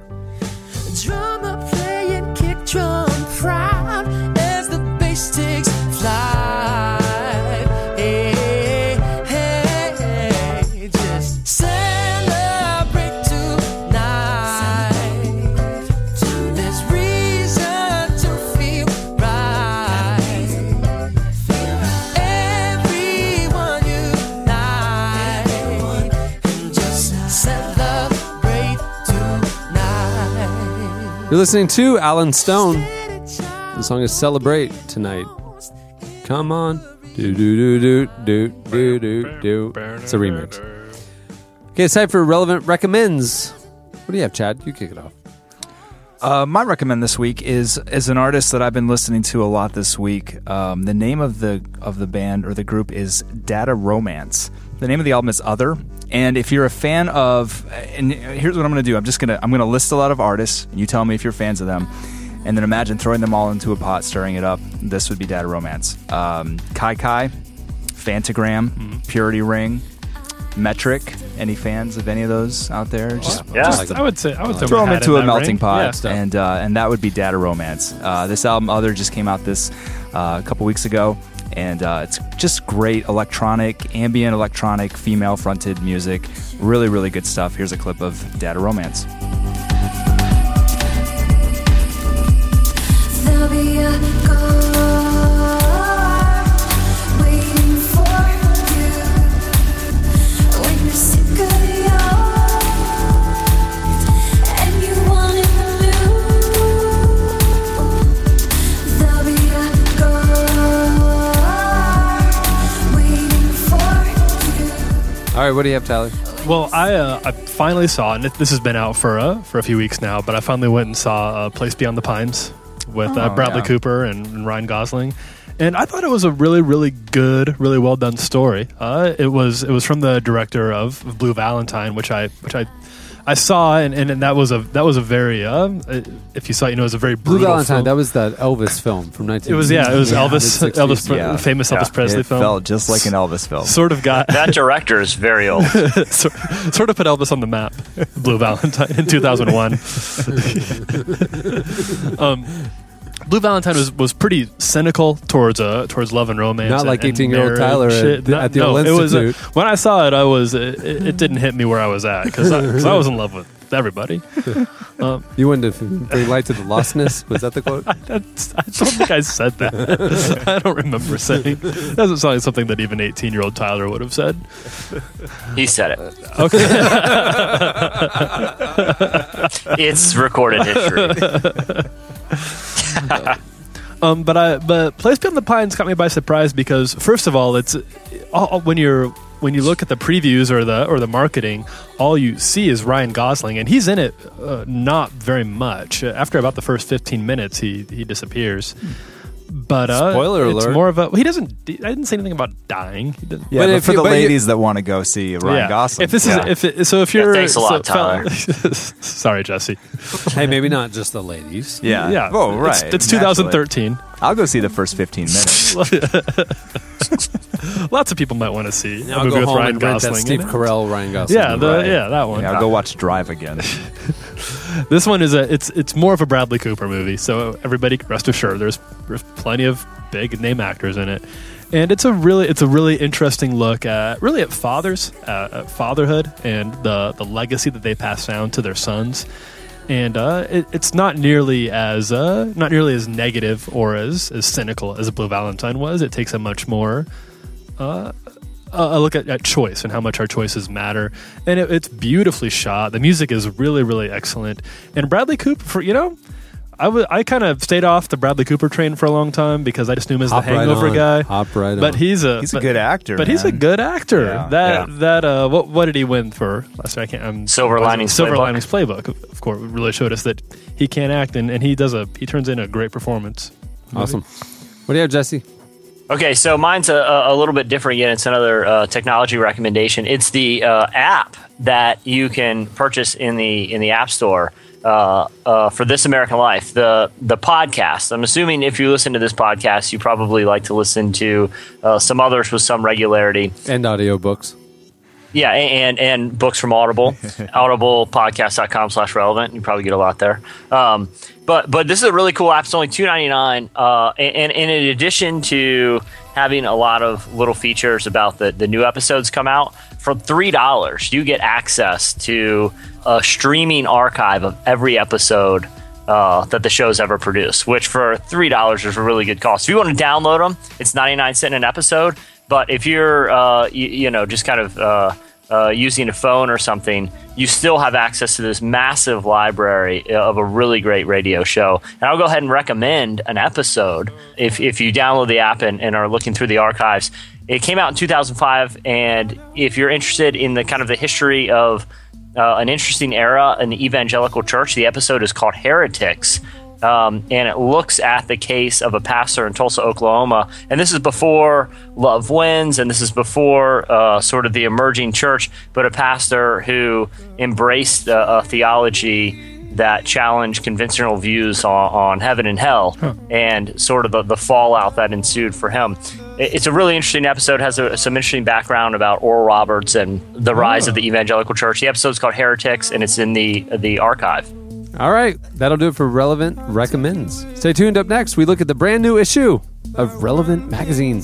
You're listening to Alan Stone. The song is Celebrate Tonight. Come on. Do do do do do do do do. It's a remix. Okay, it's time for Relevant Recommends. What do you have, Chad? You kick it off. Uh, my recommend this week is is an artist that I've been listening to a lot this week. Um, the name of the of the band or the group is Data Romance. The name of the album is Other. And if you're a fan of, and here's what I'm going to do. I'm just gonna I'm gonna list a lot of artists, and you tell me if you're fans of them. And then imagine throwing them all into a pot, stirring it up. This would be Data Romance. Um, Kai Kai, Phantogram, Purity Ring, Metric. Any fans of any of those out there? Just, Yeah. just I would say I would throw, them into in a melting ring. pot, Yeah. and uh, and that would be Data Romance. Uh, this album, Other, just came out this uh, a couple weeks ago, and uh, it's just great electronic, ambient electronic, female-fronted music. Really, really good stuff. Here's a clip of Data Romance. All right, what do you have, Tyler? Well, I uh, I finally saw, and this has been out for uh, for a few weeks now, but I finally went and saw uh, Place Beyond the Pines with uh, Oh, Bradley yeah. Cooper and, and Ryan Gosling, and I thought it was a really really good, really well done story. Uh, it was it was from the director of, of Blue Valentine, which I which I. I saw and, and, and that was a that was a very uh, if you saw it, you know it was a very Blue Valentine. film. That was the Elvis film from 19. it was yeah it was Yeah, Elvis mid-sixties, Elvis yeah. famous Elvis Presley it film felt just like an Elvis film. <laughs> sort of got That director is very old. <laughs> sort, sort of put Elvis on the map. Blue Valentine in 2001. <laughs> um, Blue Valentine was, was pretty cynical towards uh, towards love and romance. Not and- like 18-year-old marriage Tyler at shit. the- at the old it was, uh, institute. when I saw it, I was it, it it didn't hit me where I was at because I, 'cause I was in love with everybody. <laughs> Um, You wanted to bring light to the lostness. Was that the quote? <laughs> that's, I don't think I said that. <laughs> I don't remember saying. It doesn't sound like something that even 18 year old Tyler would have said. He said it. Okay. It's recorded history. <laughs> Um, but I but Place Beyond the Pines caught me by surprise because first of all, it's all, when you're when you look at the previews or the or the marketing, all you see is Ryan Gosling, and he's in it uh, not very much. After about the first fifteen minutes, he he disappears. But uh, Spoiler it's alert. more of a he doesn't. I didn't say anything about dying. He didn't, Yeah, But but, if for you- the but you- ladies that want to go see Ryan yeah. Gosling, If this yeah. is if it, so, if you're thanks a lot, so- Tyler. <laughs> sorry, Jesse. hey, maybe not just the ladies. yeah, Yeah. oh It's- right, It's, naturally. 2013. I'll go see the first 15 minutes. <laughs> Lots of people might want to see a I'll movie go with home Ryan and rent that Gosling. Steve in it. Carell, Ryan Gosling. Yeah, the, Right. yeah, that one. Yeah, I'll go watch Drive again. <laughs> This one is a it's it's more of a Bradley Cooper movie, so everybody can rest assured there's there's plenty of big name actors in it, and it's a really it's a really interesting look at really at fathers, uh, at fatherhood, and the the legacy that they pass down to their sons. And uh, it, it's not nearly as uh, not nearly as negative or as, as cynical as Blue Valentine was. It takes a much more uh, a look at, at choice and how much our choices matter. And it, it's beautifully shot. The music is really, really excellent. And Bradley Cooper, for you know, I wa- I kind of stayed off the Bradley Cooper train for a long time because I just knew him as Hop the right Hangover on. guy. Hop right but on. he's a He's a good actor. But he's a good actor. Yeah. That Yeah. that uh, what what did he win for last year? I can't. I'm, Silver was Linings Silver Playbook? Linings Playbook. Of of course, really showed us that he can act, and, and he does a he turns in a great performance. awesome. What do you have, Jesse? Okay, so mine's a, a a little bit different again. It's another uh, technology recommendation. It's the uh, app that you can purchase in the in the App Store uh, uh, for This American Life. The the podcast. I'm assuming if you listen to this podcast, you probably like to listen to uh, some others with some regularity. And audiobooks. Yeah, and and books from Audible, <laughs> audiblepodcast.com slash relevant. You probably get a lot there. Um, but but this is a really cool app. It's only two ninety nine. Uh, and, and in addition to having a lot of little features about the the new episodes come out for three dollars, you get access to a streaming archive of every episode. Uh, that the show's ever produced, which for three dollars is a really good cost. If you want to download them, it's ninety nine cent an episode. But if you're, uh, you, you know, just kind of uh, uh, using a phone or something, you still have access to this massive library of a really great radio show. And I'll go ahead and recommend an episode if, if you download the app and, and are looking through the archives. It came out in 2005, and if you're interested in the kind of the history of uh, an interesting era in the evangelical church, the episode is called Heretics um, and it looks at the case of a pastor in Tulsa, Oklahoma. And this is before Love Wins, and this is before uh, sort of the emerging church, but a pastor who embraced uh, a theology that challenged conventional views on, on heaven and hell and sort of the, the fallout that ensued for him. It- It's a really interesting episode, has a, some interesting background about Oral Roberts and the rise of the evangelical church. The episode's called Heretics, and it's in the, the archive. All right, that'll do it for Relevant Recommends. Stay tuned. Up next, we look at the brand new issue of Relevant magazine.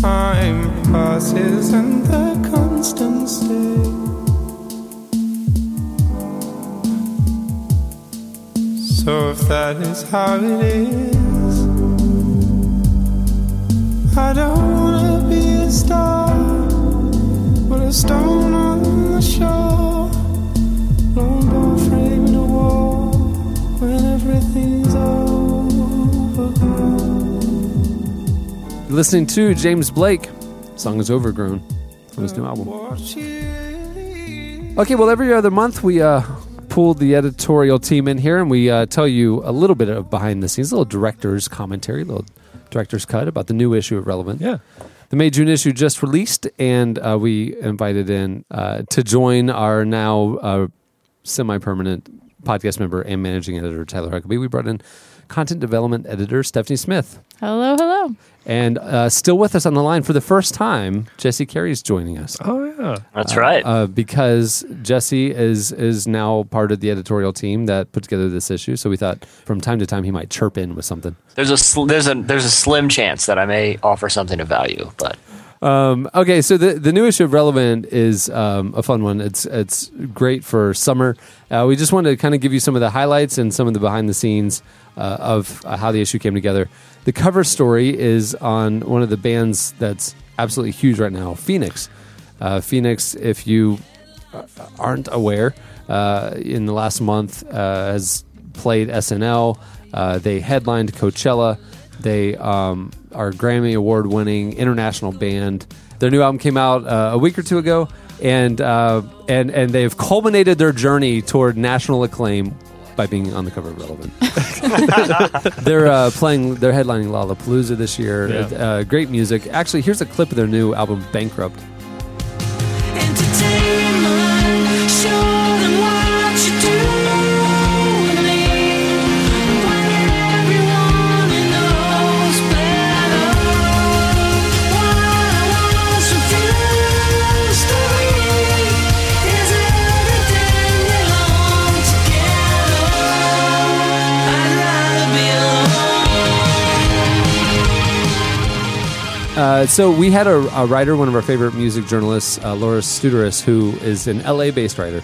Time passes and the constant stay. So if that is how it is, I don't wanna be a star, listening to James Blake. Song is Overgrown from his new album. Okay, well, every other month we uh, pulled the editorial team in here and we uh, tell you a little bit of behind the scenes, a little director's commentary, a little director's cut about the new issue of Relevant. Yeah. The May June issue just released, and uh, we invited in uh, to join our now uh, semi permanent podcast member and managing editor, Tyler Huckabee. We brought in content development editor, Stephanie Smith. Hello, hello. And uh, still with us on the line for the first time, Jesse Carey is joining us. Oh yeah. That's right. Uh, because Jesse is is now part of the editorial team that put together this issue. So we thought from time to time he might chirp in with something. There's a sl- there's a there's a slim chance that I may offer something of value, but Um, okay, so the the new issue of Relevant is um, a fun one. It's it's great for summer. Uh, we just wanted to kind of give you some of the highlights and some of the behind the scenes uh, of uh, how the issue came together. The cover story is on one of the bands that's absolutely huge right now, Phoenix. Uh, Phoenix, if you uh, aren't aware, uh, in the last month uh, has played SNL. Uh, they headlined Coachella. They um, are Grammy Award winning international band. Their new album came out uh, a week or two ago, and and and they've culminated their journey toward national acclaim by being on the cover of Relevant. <laughs> they're uh, playing. They're headlining Lollapalooza this year. Yeah. Uh, great music. Actually, here's a clip of their new album, Bankrupt. Uh, so we had a, a writer, one of our favorite music journalists, uh, Laura Studarus, who is an LA-based writer.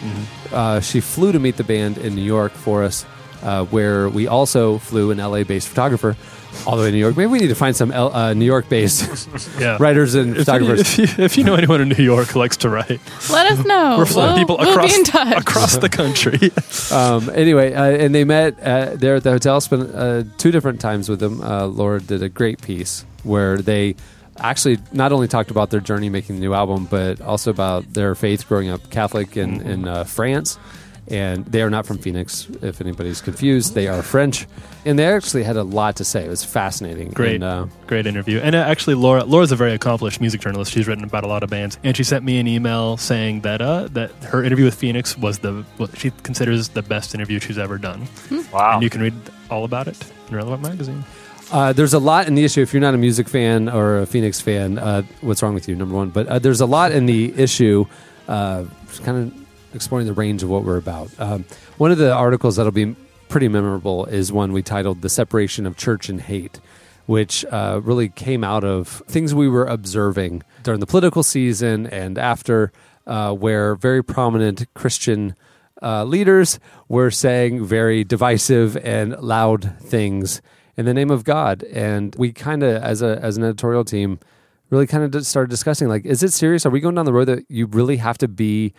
Uh, she flew to meet the band in New York for us, uh, where we also flew an LA-based photographer all the way to New York. Maybe we need to find some L- uh, New York-based <laughs> Yeah. writers and If you, photographers. if, you, if you know anyone in New York who likes to write, Let us know. we're flying We'll- people we'll across be in touch. across the country. <laughs> um, anyway, uh, and they met uh, there at the hotel. Spent uh, two different times with them. Uh, Laura did a great piece where they actually not only talked about their journey making the new album, but also about their faith growing up Catholic in in uh, France. And they are not from Phoenix, if anybody's confused. They are French, and they actually had a lot to say. It was fascinating. Great, And, uh, great interview. And uh, actually, Laura Laura's a very accomplished music journalist. She's written about a lot of bands, and she sent me an email saying that uh, that her interview with Phoenix was the what she considers the best interview she's ever done. Wow. And you can read all about it in Relevant Magazine. Uh, there's a lot in the issue. If you're not a music fan or a Phoenix fan, uh, what's wrong with you? Number one, but uh, there's a lot in the issue, uh, kind of exploring the range of what we're about. Um, one of the articles that'll be pretty memorable is one we titled "The Separation of Church and Hate." Which uh, really came out of things we were observing during the political season and after, uh, where very prominent Christian leaders were saying very divisive and loud things in the name of God. And we kind of, as a as an editorial team, really kind of started discussing like, is it serious? Are we going down the road that you really have to be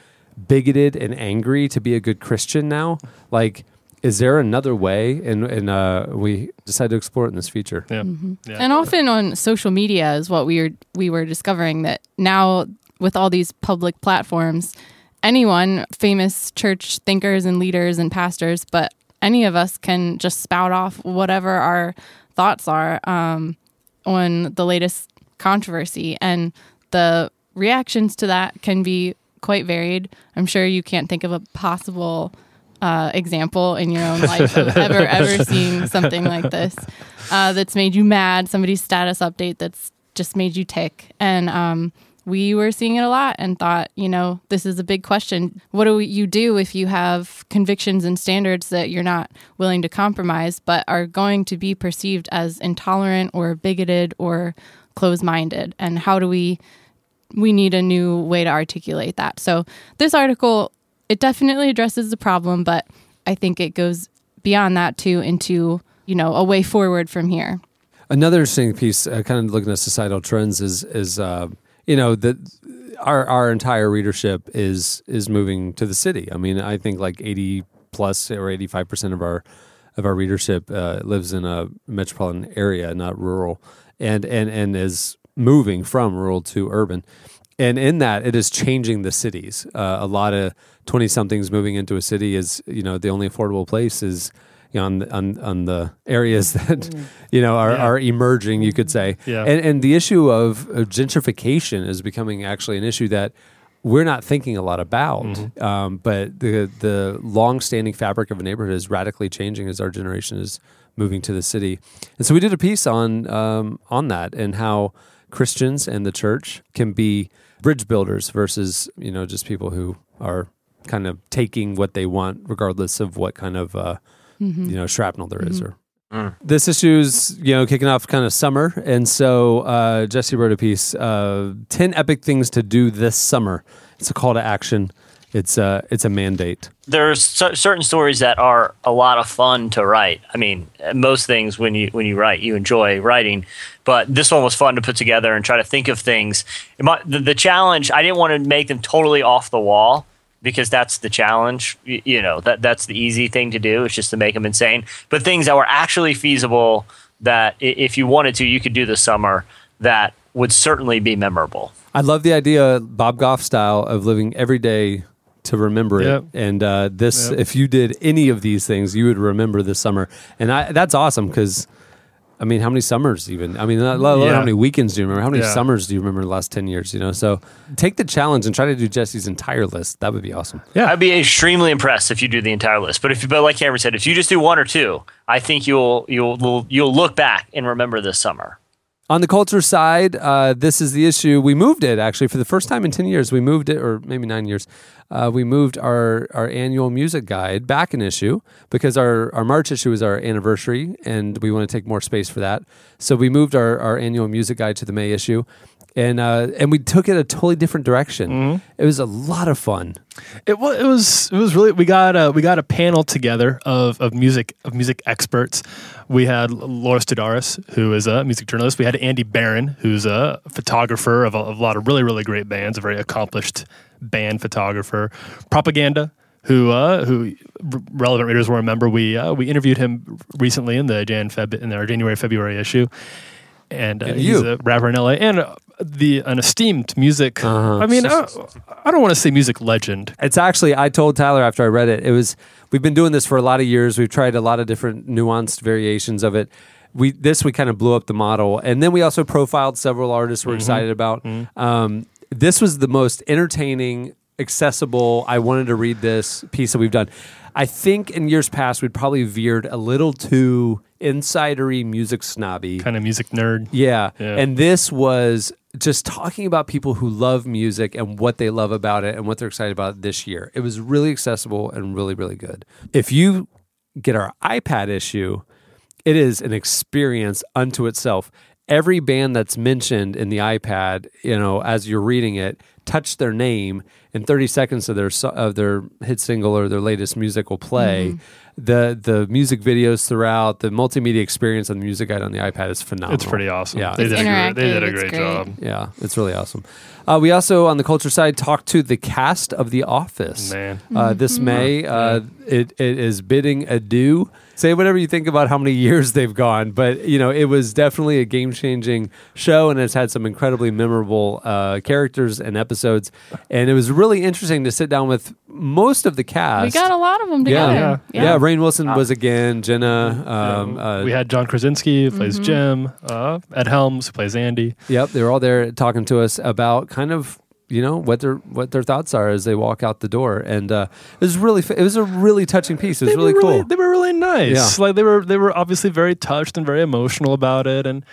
bigoted and angry to be a good Christian now? Like, is there another way? And and uh, we decided to explore it in this feature. Yeah. Mm-hmm. Yeah. And often on social media is what we were we were discovering that now with all these public platforms, anyone, famous church thinkers and leaders and pastors, but any of us can just spout off whatever our thoughts are um, on the latest controversy, and the reactions to that can be quite varied. I'm sure you can't think of a possible uh, example in your own life of <laughs> ever ever seeing something like this uh, that's made you mad. Somebody's status update that's just made you tick, and um, we were seeing it a lot and thought, you know, this is a big question. What do you do if you have convictions and standards that you're not willing to compromise, but are going to be perceived as intolerant or bigoted or closed-minded? And how do we we need a new way to articulate that. So this article it definitely addresses the problem, but I think it goes beyond that too into you know a way forward from here. Another interesting piece, uh, kind of looking at societal trends, is is uh, you know that our our entire readership is is moving to the city. I mean, I think like eighty plus or eighty five percent of our of our readership uh, lives in a metropolitan area, not rural, and and and is moving from rural to urban. And in that, it is changing the cities. Uh, a lot of twenty somethings moving into a city is you know the only affordable place is you know, on the, on on the areas that you know are, Yeah. are emerging, you could say. Yeah. And and the issue of, of gentrification is becoming actually an issue that we're not thinking a lot about. Mm-hmm. Um, but the the long standing fabric of a neighborhood is radically changing as our generation is moving to the city. And so we did a piece on um, on that and how Christians and the church can be bridge builders versus you know just people who are kind of taking what they want regardless of what kind of uh, you know shrapnel there is or this issue's you know kicking off kind of summer. And so uh, jesse wrote a piece uh, 10 epic things to do this summer. It's a call to action. It's a it's a mandate. There's cer- certain stories that are a lot of fun to write. I mean, most things when you when you write, you enjoy writing, but this one was fun to put together and try to think of things. It might- the, the challenge, I didn't want to make them totally off the wall because that's the challenge. Y- You know, that that's the easy thing to do. Is just to make them insane, but things that were actually feasible that if you wanted to, you could do this summer. That would certainly be memorable. i love the idea bob goff style of living every day to remember Yep. it and uh, this Yep. if you did any of these things you would remember this summer and I, that's awesome because I mean, how many summers even? I mean, not, let alone Yeah. how many weekends do you remember? How many Yeah. summers do you remember in the last 10 years? You know, so take the challenge and try to do Jesse's entire list. That would be awesome. Yeah. I'd be extremely impressed if you do the entire list. But if you, but like Cameron said, if you just do one or two, I think you'll you'll you'll look back and remember this summer. On the culture side, uh, this is the issue. We moved it actually for the first time in 10 years. We moved it, or maybe nine years. Uh, we moved our, our annual music guide back an issue because our, our March issue is our anniversary and we want to take more space for that. So we moved our, our annual music guide to the May issue. And uh, and we took it a totally different direction. Mm-hmm. It was a lot of fun. It was. It was. It was really. We got a we got a panel together of, of music of music experts. We had Laura Studarus, who is a music journalist. We had Andy Barron, who's a photographer of a, of a lot of really really great bands, a very accomplished band photographer. Propaganda, who uh, who relevant readers will remember. We uh, we interviewed him recently in the Jan Feb in our January February issue. And, uh, And he's a rapper in LA and the an esteemed music. Uh-huh. I mean, uh, I don't want to say music legend. It's actually I told Tyler after I read it. It was we've been doing this for a lot of years. We've tried a lot of different nuanced variations of it. We this we kind of blew up the model, and then we also profiled several artists we're excited about. Um, this was the most entertaining, accessible. I wanted to read this piece that we've done. I think in years past we'd probably veered a little too insidery, music snobby. kind of music nerd. Yeah. Yeah. And this was just talking about people who love music and what they love about it and what they're excited about this year. It was really accessible and really, really good. If you get our iPad issue, it is an experience unto itself. Every band that's mentioned in the iPad, you know, as you're reading it, touch their name in 30 seconds of their of their hit single or their latest music will play. Mm-hmm. The the music videos throughout, the multimedia experience on the music guide on the iPad is phenomenal. It's pretty awesome. Yeah, they did, a great, they did a great, great. job. yeah, it's really awesome. Uh, we also, on the culture side, talked to the cast of The Office. Man, Uh, this May, uh, it, it is bidding adieu. Say whatever you think about how many <laughs> years they've gone, but you know it was definitely a game changing show, and it's had some incredibly memorable uh, characters and episodes, and it was really interesting to sit down with most of the cast. We got a lot of them yeah, together. yeah, yeah. Rainn Wilson was again. Jenna, um, uh, we had John Krasinski who Mm-hmm. plays Jim, uh, Ed Helms who plays Andy. Yep, they were all there talking to us about kind of you know what their what their thoughts are as they walk out the door, and uh, it was really it was a really touching piece. It was They really were cool. They were really nice. Yeah. Like they were they were obviously very touched and very emotional about it, and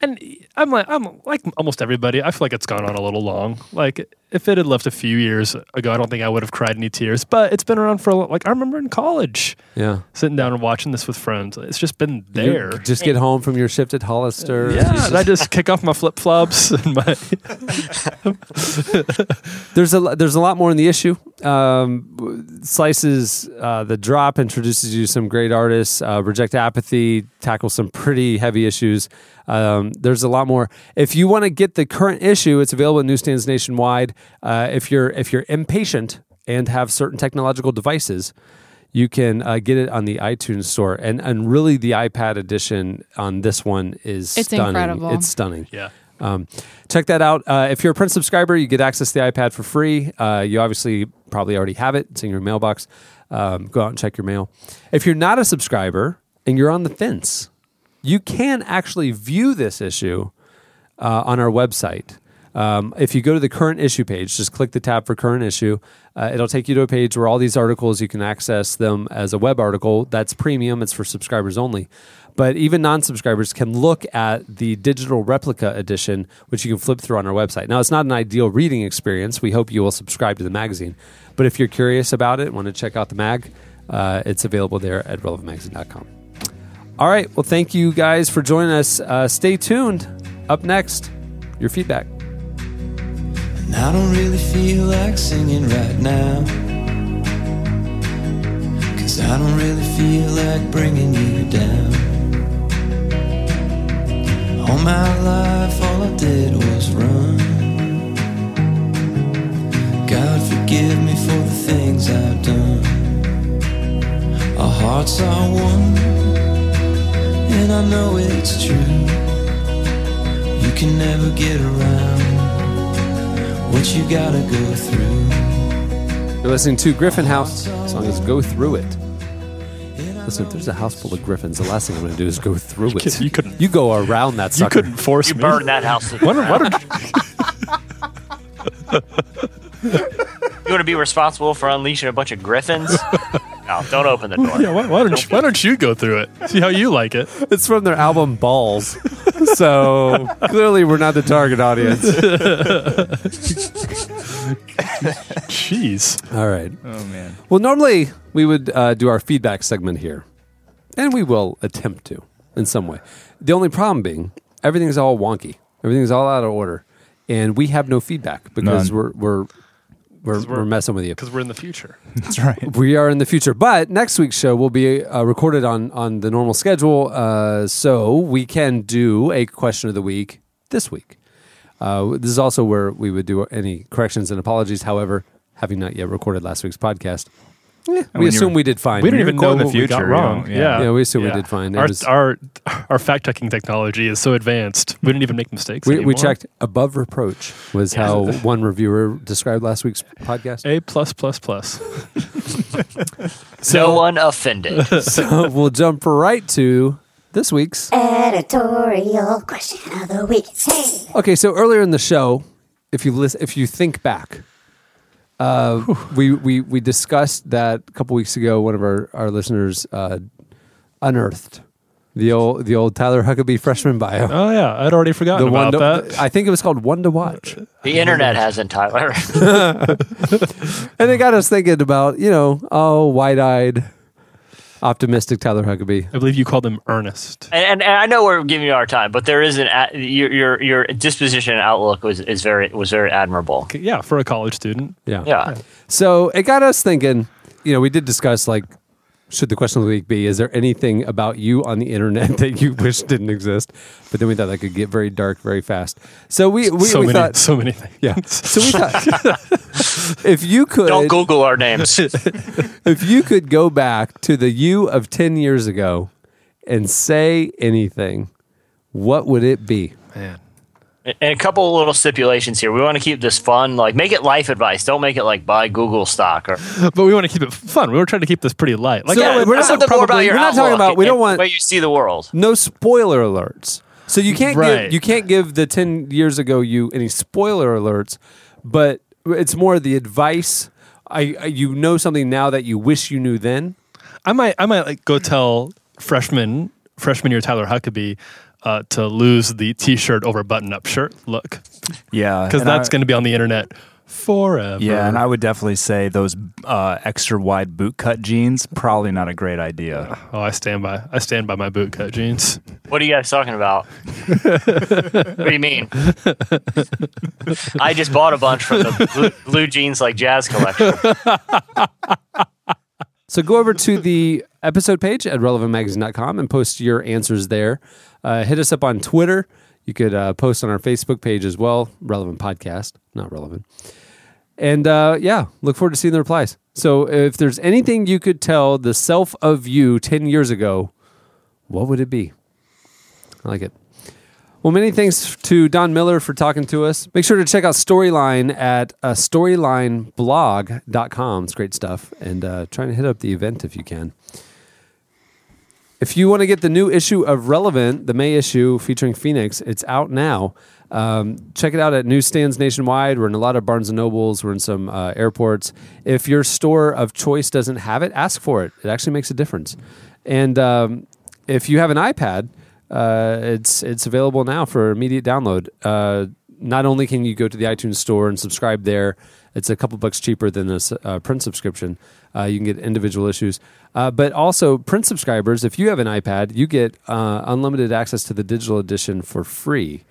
and I'm like I'm like almost everybody. I feel like it's gone on a little long. Like if it had left a few years ago, I don't think I would have cried any tears. But it's been around for a lo- like I remember in college yeah, sitting down and watching this with friends. It's just been You there. just get home from your shift at Hollister. yeah, and I just kick off my flip flops <laughs> and my <laughs> There's a there's a lot more in the issue. Um, slices uh, the drop introduces you to some great artists. Uh, Reject Apathy tackles some pretty heavy issues. Um, there's a lot more. If you want to get the current issue, it's available in newsstands nationwide. Uh, if you're if you're impatient and have certain technological devices, you can uh, get it on the iTunes store. And and really, the iPad edition on this one is It's stunning. incredible. It's stunning. yeah. Um, check that out. Uh, if you're a Print subscriber, you get access to the iPad for free. Uh, you obviously probably already have it. It's in your mailbox. Um, go out and check your mail. If you're not a subscriber and you're on the fence, you can actually view this issue uh, on our website. Um, if you go to the current issue page, just click the tab for current issue. Uh, it'll take you to a page where all these articles you can access them as a web article. That's premium. It's for subscribers only. But even non-subscribers can look at the digital replica edition, which you can flip through on our website. Now, it's not an ideal reading experience. We hope you will subscribe to the magazine. But if you're curious about it, want to check out the mag, uh, it's available there at relevantmagazine.com. All right. Well, thank you guys for joining us. Uh, stay tuned. Up next, your feedback. And I don't really feel like singing right now. Cause I don't really feel like bringing you down. All my life, all I did was run. God forgive me for the things I've done. Our hearts are one, and I know it's true. You can never get around what you gotta go through. You're listening to Griffin House. The song is Go Through It. Listen, if there's a house full of griffins, the last thing I'm going to do is go through it. You couldn't- You go around that You sucker. couldn't force You me. burn that house. to the Why don't, why ground. don't, You want to be responsible for unleashing a bunch of griffins? <laughs> no, don't open the door. <laughs> yeah, why, why don't you, why don't you go through it? See how you like it. <laughs> It's from their album Balls. so clearly, we're not the target audience. <laughs> Jeez. All right. Oh man. Well, normally we would uh, do our feedback segment here, and we will attempt to in some way. The only problem being everything's all wonky, everything's all out of order. and we have no feedback because None. we're we're we're, we're- we're messing with you. because we're in the future. <laughs> That's right. We are in the future, but next week's show will be uh, recorded on on the normal schedule, uh, so we can do a question of the week this week. Uh, this is also where we would do any corrections and apologies. However, having not yet recorded last week's podcast, eh, we assume we did fine. We didn't even know recording what the we got future, you wrong. know, yeah. Yeah, Yeah, we assume we did fine. It Our, was- our our fact checking technology is so advanced. We didn't even make mistakes. we, we anymore. checked above reproach was how one reviewer described last week's podcast. A plus plus plus. <laughs> no one offended. <laughs> so we'll jump right to this week's Editorial question of the week. Hey. Okay, so earlier in the show, if you listen, if you think back, uh, we, we we discussed that a couple weeks ago. One of our our listeners uh, unearthed the old the old Tyler Huckabee freshman bio. Oh yeah, I'd already forgotten the one about to, that. I think it was called One to Watch, The internet hasn't, Tyler. <laughs> and it got us thinking about you know oh wide eyed, optimistic Tyler Huckabee. I believe you called him Ernest. and, and, and I know we're giving you our time, but there is an a- your your your disposition and outlook was is very was very admirable. Yeah, for a college student. Yeah, Yeah. So it got us thinking. You know, we did discuss like, should the question of the week be, is there anything about you on the internet <laughs> that you wish didn't exist? But then we thought that could get very dark very fast. So we we, so we many, thought, so many things. yeah. So we thought <laughs> if you could, Don't Google our names. <laughs> if you could go back to the you of ten years ago and say anything, what would it be? Man. And a couple little stipulations here. We want to keep this fun. Like, make it life advice. Don't make it like buy Google stock or. <laughs> But we want to keep it fun. We were trying to keep this pretty light. Like, So I would- we're not- would about probably- your we're not talking about- we don't want- the way you see the world. No spoiler alerts. So you can't Right. give you can't give the ten years ago you any spoiler alerts, but it's more the advice. I, I you know something now that you wish you knew then. I might I might like go tell freshman freshman year Tyler Huckabee uh, to lose the T-shirt over button-up shirt look Yeah, because that's going to be on the internet forever. Yeah, and I would definitely say those uh, extra wide bootcut jeans probably not a great idea. oh, I stand by I stand by my bootcut jeans. What are you guys talking about? what do you mean? <laughs> I just bought a bunch from the blue, blue jeans like jazz collection. <laughs> So go over to the episode page at relevantmagazine.com and post your answers there. Uh, hit us up on Twitter. You could uh, post on our Facebook page as well. Relevant podcast, not relevant. And uh, yeah, look forward to seeing the replies. So if there's anything you could tell the self of you 10 years ago, what would it be? I like it. Well, many thanks to Don Miller for talking to us. Make sure to check out Storyline at uh, storylineblog.com. It's great stuff. And uh, trying to hit up the event if you can. If you want to get the new issue of Relevant, the May issue featuring Phoenix, it's out now. Um, check it out at newsstands nationwide. We're in a lot of Barnes and Nobles. We're in some uh, airports. If your store of choice doesn't have it, ask for it. It actually makes a difference. And um, if you have an iPad, uh, it's it's available now for immediate download. Uh, not only can you go to the iTunes store and subscribe there, it's a couple bucks cheaper than a uh, print subscription. Uh, you can get individual issues, uh, but also print subscribers. If you have an iPad, you get uh, unlimited access to the digital edition for free.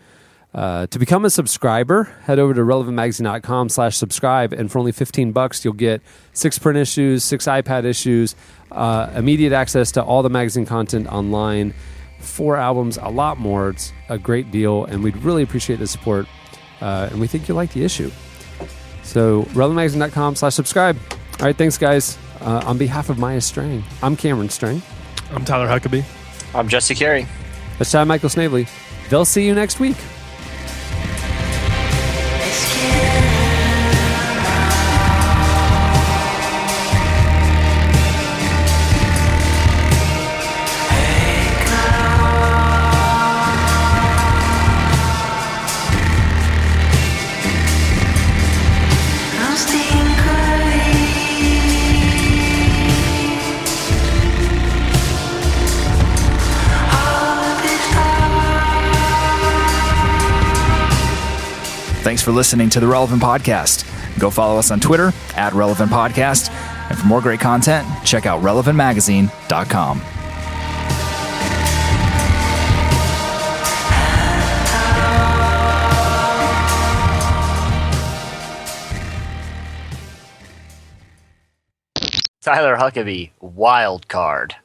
To become a subscriber, head over to relevantmagazine.com slash subscribe, and for only 15 bucks, you'll get six print issues, six iPad issues, immediate access to all the magazine content online, four albums, a lot more. It's a great deal, and we'd really appreciate the support, uh, and we think you'll like the issue. So, relevantmagazine.com slash subscribe. All right, thanks, guys. Uh, on behalf of Maya Strang, I'm Cameron Strang. I'm Tyler Huckabee. I'm Jesse Carey. That's Chad Michael Snavely. They'll see you next week. Thanks for listening to the Relevant Podcast. Go follow us on Twitter at Relevant Podcast. And for more great content, check out relevantmagazine.com. Tyler Huckabee, wild card.